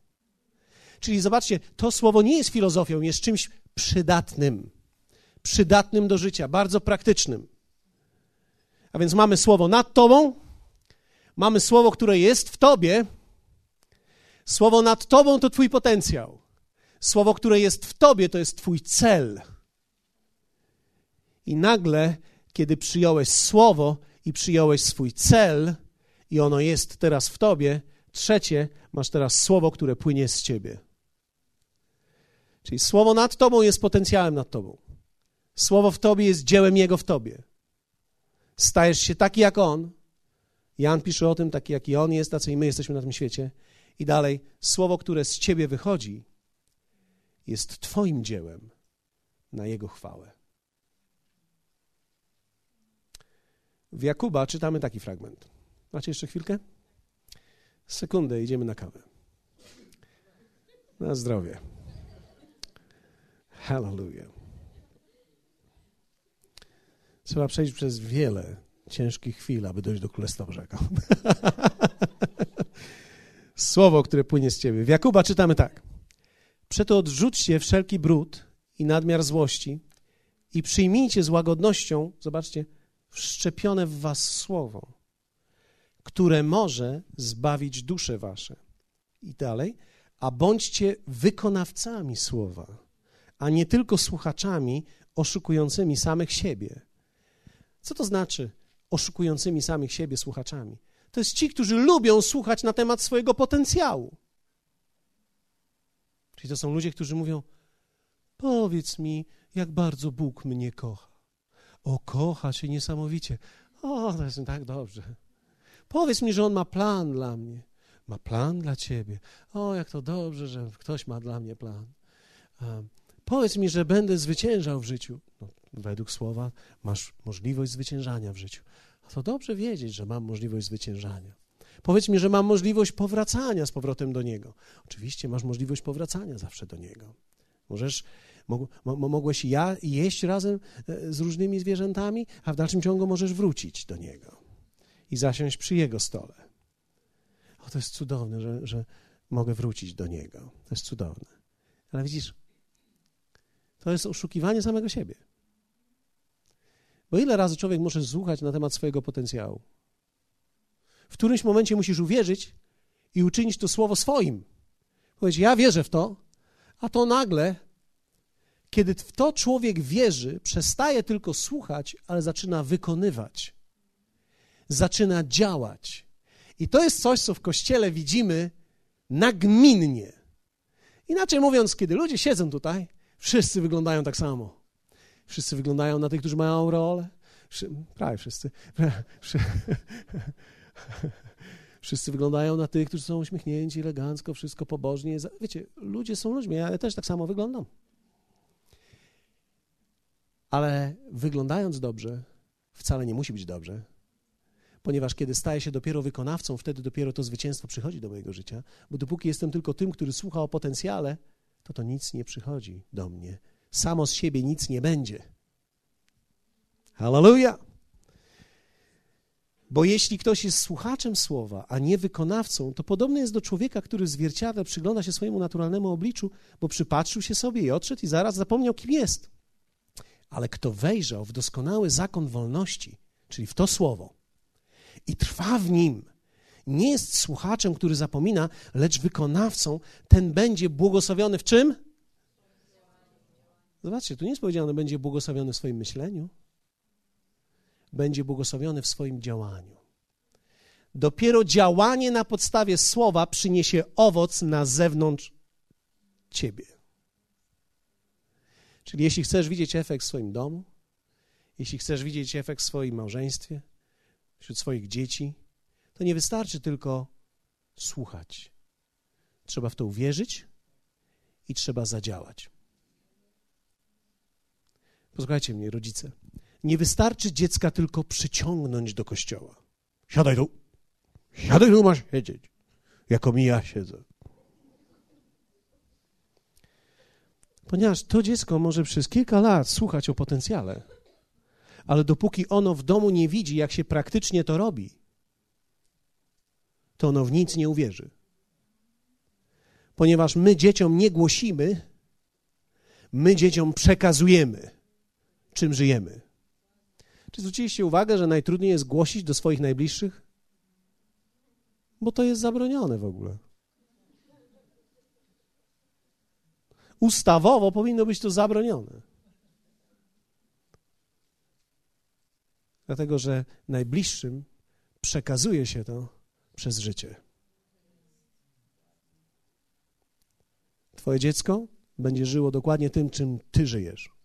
Czyli zobaczcie, to słowo nie jest filozofią, jest czymś przydatnym. Przydatnym do życia, bardzo praktycznym. A więc mamy słowo nad Tobą, mamy słowo, które jest w Tobie. Słowo nad Tobą to Twój potencjał. Słowo, które jest w Tobie, to jest Twój cel. I nagle, kiedy przyjąłeś słowo i przyjąłeś swój cel, i ono jest teraz w Tobie, trzecie, masz teraz słowo, które płynie z Ciebie. Czyli słowo nad Tobą jest potencjałem nad Tobą. Słowo w Tobie jest dziełem Jego w Tobie stajesz się taki jak On. Jan pisze o tym, taki jaki On jest, tacy i my jesteśmy na tym świecie. I dalej, słowo, które z ciebie wychodzi, jest Twoim dziełem na Jego chwałę. W Jakuba czytamy taki fragment. Macie jeszcze chwilkę? Sekundę, idziemy na kawę. Na zdrowie. Hallelujah. Trzeba przejść przez wiele ciężkich chwil, aby dojść do Królestwa Bożego. Słowo, które płynie z ciebie. W Jakuba czytamy tak. Przeto odrzućcie wszelki brud i nadmiar złości i przyjmijcie z łagodnością, zobaczcie, wszczepione w was słowo, które może zbawić dusze wasze. I dalej, a bądźcie wykonawcami słowa, a nie tylko słuchaczami oszukującymi samych siebie. Co to znaczy oszukującymi samych siebie słuchaczami? To jest ci, którzy lubią słuchać na temat swojego potencjału. Czyli to są ludzie, którzy mówią: Powiedz mi, jak bardzo Bóg mnie kocha. O, kocha się niesamowicie. O, to jest tak dobrze. Powiedz mi, że On ma plan dla mnie. Ma plan dla ciebie. O, jak to dobrze, że ktoś ma dla mnie plan. powiedz mi, że będę zwyciężał w życiu. No, według słowa masz możliwość zwyciężania w życiu. A to dobrze wiedzieć, że mam możliwość zwyciężania. Powiedz mi, że mam możliwość powracania z powrotem do Niego. Oczywiście masz możliwość powracania zawsze do Niego. Możesz, mogłeś ja jeść razem e, z różnymi zwierzętami, a w dalszym ciągu możesz wrócić do Niego i zasiąść przy Jego stole. O, to jest cudowne, że, że mogę wrócić do Niego. To jest cudowne. Ale widzisz, to jest oszukiwanie samego siebie. Bo ile razy człowiek może słuchać na temat swojego potencjału? W którymś momencie musisz uwierzyć i uczynić to słowo swoim. Powiedzieć, ja wierzę w to, a to nagle, kiedy w to człowiek wierzy, przestaje tylko słuchać, ale zaczyna wykonywać. Zaczyna działać. I to jest coś, co w kościele widzimy nagminnie. Inaczej mówiąc, kiedy ludzie siedzą tutaj, wszyscy wyglądają tak samo. Wszyscy wyglądają na tych, którzy mają aureolę. Prawie wszyscy. Wszyscy wyglądają na tych, którzy są uśmiechnięci, elegancko, wszystko pobożnie. Wiecie, ludzie są ludźmi, ja też tak samo wyglądam. Ale wyglądając dobrze, wcale nie musi być dobrze, ponieważ kiedy staję się dopiero wykonawcą, wtedy dopiero to zwycięstwo przychodzi do mojego życia, bo dopóki jestem tylko tym, który słucha o potencjale, to to nic nie przychodzi do mnie. Samo z siebie nic nie będzie. Hallelujah! Bo jeśli ktoś jest słuchaczem słowa, a nie wykonawcą, to podobny jest do człowieka, który w zwierciadle przygląda się swojemu naturalnemu obliczu, bo przypatrzył się sobie i odszedł i zaraz zapomniał, kim jest. Ale kto wejrzał w doskonały zakon wolności, czyli w to słowo, i trwa w nim, nie jest słuchaczem, który zapomina, lecz wykonawcą, ten będzie błogosławiony w czym? Zobaczcie, tu nie jest powiedziane, będzie błogosławiony w swoim myśleniu, będzie błogosławiony w swoim działaniu. Dopiero działanie na podstawie słowa przyniesie owoc na zewnątrz ciebie. Czyli jeśli chcesz widzieć efekt w swoim domu, jeśli chcesz widzieć efekt w swoim małżeństwie, wśród swoich dzieci, to nie wystarczy tylko słuchać. Trzeba w to uwierzyć i trzeba zadziałać. Posłuchajcie mnie, rodzice. Nie wystarczy dziecka tylko przyciągnąć do kościoła. Siadaj tu. Siadaj tu, masz siedzieć. Jako mi ja siedzę. Ponieważ to dziecko może przez kilka lat słuchać o potencjale, ale dopóki ono w domu nie widzi, jak się praktycznie to robi, to ono w nic nie uwierzy. Ponieważ my dzieciom nie głosimy, my dzieciom przekazujemy, czym żyjemy. Czy zwróciliście uwagę, że najtrudniej jest głosić do swoich najbliższych? Bo to jest zabronione w ogóle. Ustawowo powinno być to zabronione. Dlatego, że najbliższym przekazuje się to przez życie. Twoje dziecko będzie żyło dokładnie tym, czym ty żyjesz.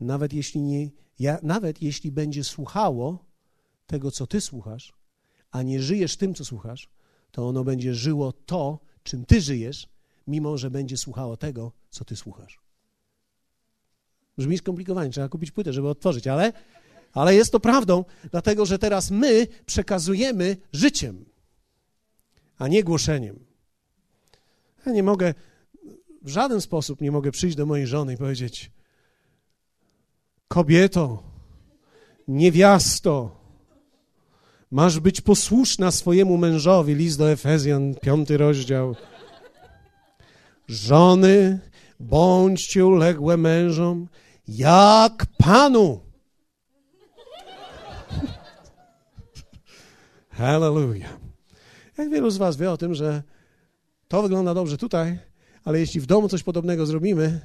Nawet jeśli nie ja, nawet jeśli będzie słuchało tego, co ty słuchasz, a nie żyjesz tym, co słuchasz, to ono będzie żyło to, czym ty żyjesz, mimo że będzie słuchało tego, co ty słuchasz. Brzmi skomplikowanie, trzeba kupić płytę, żeby otworzyć, ale, ale jest to prawdą, dlatego że teraz my przekazujemy życiem, a nie głoszeniem. Ja nie mogę, w żaden sposób nie mogę przyjść do mojej żony i powiedzieć: Kobieto, Niewiasto, masz być posłuszna swojemu mężowi. List do Efezjan, piąty rozdział. Żony, bądźcie uległe mężom, jak Panu. Hallelujah. Jak wielu z Was wie o tym, że to wygląda dobrze tutaj, ale jeśli w domu coś podobnego zrobimy,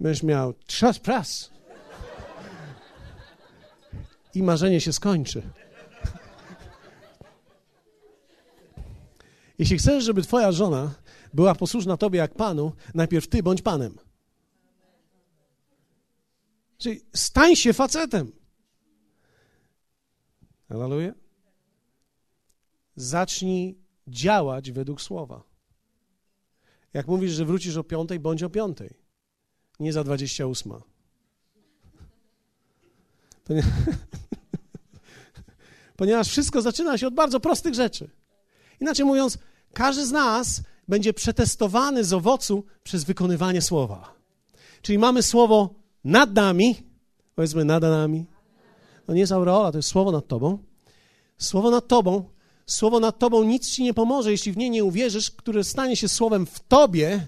będziesz miał czas pras. I marzenie się skończy. Jeśli chcesz, żeby Twoja żona była posłuszna Tobie jak Panu, najpierw Ty bądź Panem. Czyli stań się facetem. Hallelujah. Zacznij działać według słowa. Jak mówisz, że wrócisz o piątej, bądź o piątej. Nie za dwadzieścia ósma. Ponieważ wszystko zaczyna się od bardzo prostych rzeczy. Inaczej mówiąc, każdy z nas będzie przetestowany z owocu przez wykonywanie słowa. Czyli mamy słowo nad nami, powiedzmy nad nami. To nie jest aureola, to jest słowo nad tobą. Słowo nad tobą Słowo nad tobą nic ci nie pomoże, jeśli w nie nie uwierzysz, które stanie się słowem w tobie,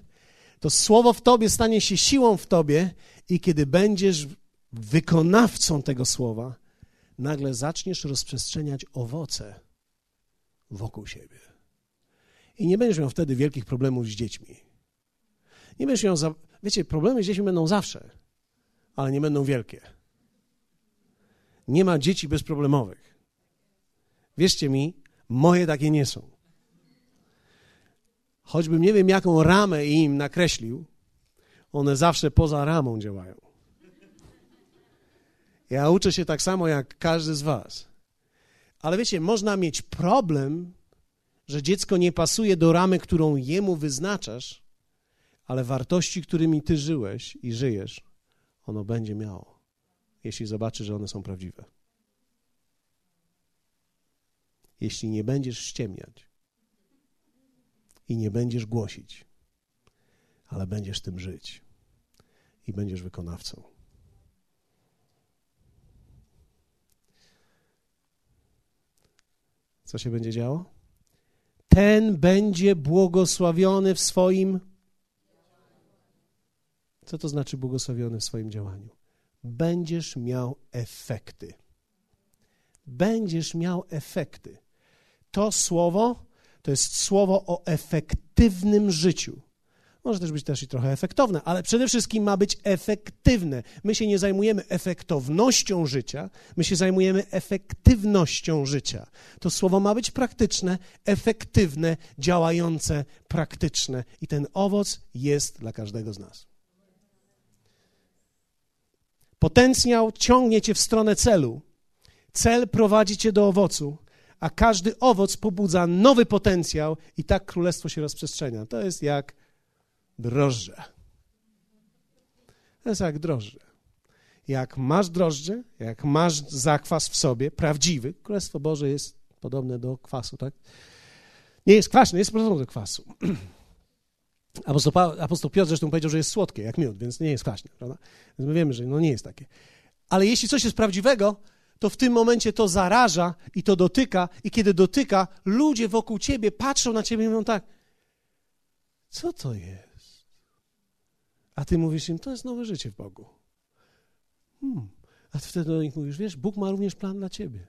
to słowo w tobie stanie się siłą w tobie i kiedy będziesz wykonawcą tego słowa, nagle zaczniesz rozprzestrzeniać owoce wokół siebie. I nie będziesz miał wtedy wielkich problemów z dziećmi. Nie będziesz miał, za... wiecie, problemy z dziećmi będą zawsze, ale nie będą wielkie. Nie ma dzieci bezproblemowych. Wierzcie mi, Moje takie nie są. Choćbym nie wiem, jaką ramę im nakreślił, one zawsze poza ramą działają. Ja uczę się tak samo jak każdy z Was. Ale wiecie, można mieć problem, że dziecko nie pasuje do ramy, którą jemu wyznaczasz, ale wartości, którymi ty żyłeś i żyjesz, ono będzie miało, jeśli zobaczy, że one są prawdziwe jeśli nie będziesz ściemniać i nie będziesz głosić, ale będziesz tym żyć i będziesz wykonawcą. Co się będzie działo? Ten będzie błogosławiony w swoim. Co to znaczy błogosławiony w swoim działaniu? Będziesz miał efekty. Będziesz miał efekty to słowo to jest słowo o efektywnym życiu. Może też być też i trochę efektowne, ale przede wszystkim ma być efektywne. My się nie zajmujemy efektownością życia, my się zajmujemy efektywnością życia. To słowo ma być praktyczne, efektywne, działające, praktyczne i ten owoc jest dla każdego z nas. Potencjał ciągnie cię w stronę celu. Cel prowadzi cię do owocu, a każdy owoc pobudza nowy potencjał i tak królestwo się rozprzestrzenia. To jest jak drożdże. To jest jak drożdże. Jak masz drożdże, jak masz zakwas w sobie, prawdziwy, Królestwo Boże jest podobne do kwasu, tak? Nie jest kwaśne, jest podobne do kwasu. Apostoł, Apostoł Piotr zresztą powiedział, że jest słodkie, jak miód, więc nie jest kwaśne, prawda? Więc my wiemy, że no nie jest takie. Ale jeśli coś jest prawdziwego, to w tym momencie to zaraża i to dotyka, i kiedy dotyka, ludzie wokół ciebie patrzą na ciebie i mówią tak, co to jest? A ty mówisz im, to jest nowe życie w Bogu. Hmm. A ty wtedy do nich mówisz, wiesz, Bóg ma również plan dla ciebie.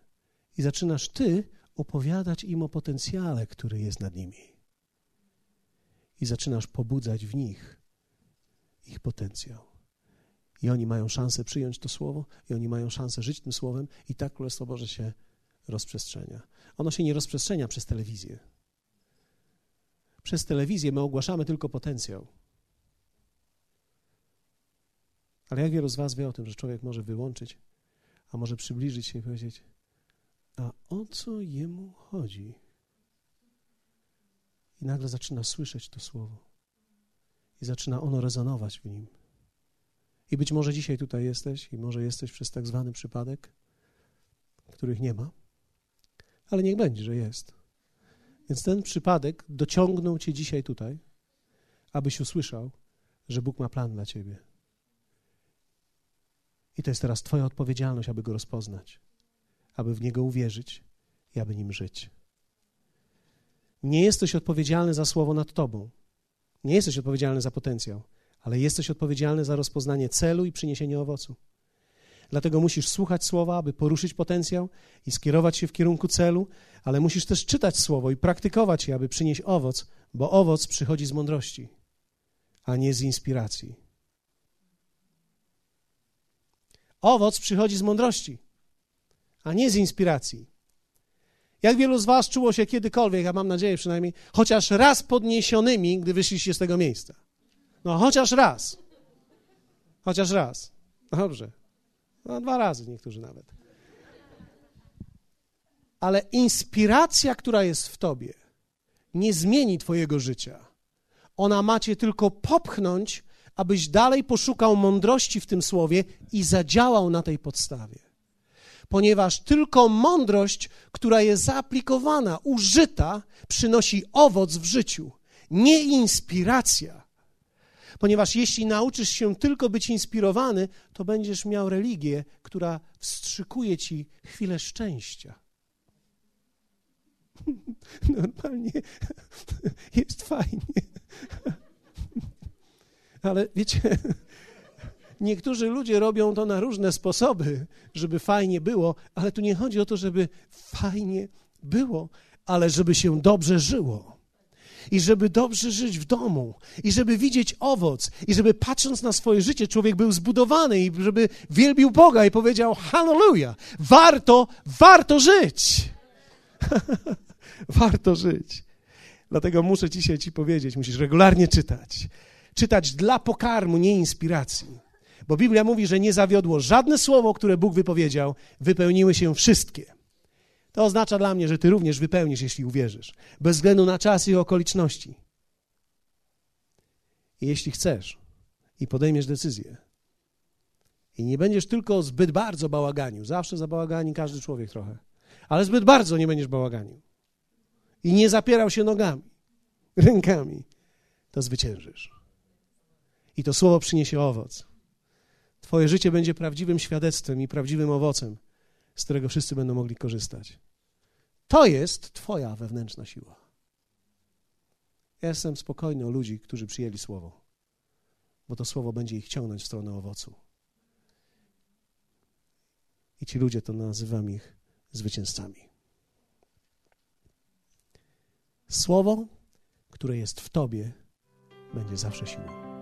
I zaczynasz ty opowiadać im o potencjale, który jest nad nimi. I zaczynasz pobudzać w nich ich potencjał. I oni mają szansę przyjąć to słowo, i oni mają szansę żyć tym słowem, i tak Królestwo Boże się rozprzestrzenia. Ono się nie rozprzestrzenia przez telewizję. Przez telewizję my ogłaszamy tylko potencjał. Ale jak wielu z Was wie o tym, że człowiek może wyłączyć, a może przybliżyć się i powiedzieć, a o co jemu chodzi? I nagle zaczyna słyszeć to słowo. I zaczyna ono rezonować w nim. I być może dzisiaj tutaj jesteś i może jesteś przez tak zwany przypadek, których nie ma, ale niech będzie, że jest. Więc ten przypadek dociągnął cię dzisiaj tutaj, abyś usłyszał, że Bóg ma plan dla ciebie. I to jest teraz Twoja odpowiedzialność, aby go rozpoznać, aby w niego uwierzyć i aby nim żyć. Nie jesteś odpowiedzialny za słowo nad Tobą. Nie jesteś odpowiedzialny za potencjał, ale jesteś odpowiedzialny za rozpoznanie celu i przyniesienie owocu. Dlatego musisz słuchać słowa, aby poruszyć potencjał i skierować się w kierunku celu, ale musisz też czytać słowo i praktykować je, aby przynieść owoc, bo owoc przychodzi z mądrości, a nie z inspiracji. Owoc przychodzi z mądrości, a nie z inspiracji. Jak wielu z Was czuło się kiedykolwiek, ja mam nadzieję przynajmniej, chociaż raz podniesionymi, gdy wyszliście z tego miejsca? No, chociaż raz. Chociaż raz. Dobrze. No, dwa razy niektórzy nawet. Ale inspiracja, która jest w Tobie, nie zmieni Twojego życia. Ona macie tylko popchnąć, abyś dalej poszukał mądrości w tym słowie i zadziałał na tej podstawie ponieważ tylko mądrość, która jest zaaplikowana, użyta, przynosi owoc w życiu, nie inspiracja. Ponieważ jeśli nauczysz się tylko być inspirowany, to będziesz miał religię, która wstrzykuje ci chwilę szczęścia. Normalnie jest fajnie. Ale wiecie, Niektórzy ludzie robią to na różne sposoby, żeby fajnie było, ale tu nie chodzi o to, żeby fajnie było, ale żeby się dobrze żyło. I żeby dobrze żyć w domu, i żeby widzieć owoc, i żeby patrząc na swoje życie, człowiek był zbudowany, i żeby wielbił Boga i powiedział: Hallelujah, warto, warto żyć. warto żyć. Dlatego muszę dzisiaj Ci powiedzieć: musisz regularnie czytać. Czytać dla pokarmu, nie inspiracji. Bo Biblia mówi, że nie zawiodło żadne słowo, które Bóg wypowiedział, wypełniły się wszystkie. To oznacza dla mnie, że ty również wypełnisz, jeśli uwierzysz, bez względu na czas i okoliczności. I jeśli chcesz i podejmiesz decyzję, i nie będziesz tylko zbyt bardzo bałaganiu, zawsze za bałagani każdy człowiek trochę, ale zbyt bardzo nie będziesz bałaganiu i nie zapierał się nogami, rękami, to zwyciężysz. I to słowo przyniesie owoc. Twoje życie będzie prawdziwym świadectwem i prawdziwym owocem, z którego wszyscy będą mogli korzystać. To jest Twoja wewnętrzna siła. Ja jestem spokojny o ludzi, którzy przyjęli słowo, bo to słowo będzie ich ciągnąć w stronę owocu. I ci ludzie to nazywam ich zwycięzcami. Słowo, które jest w Tobie, będzie zawsze siłą.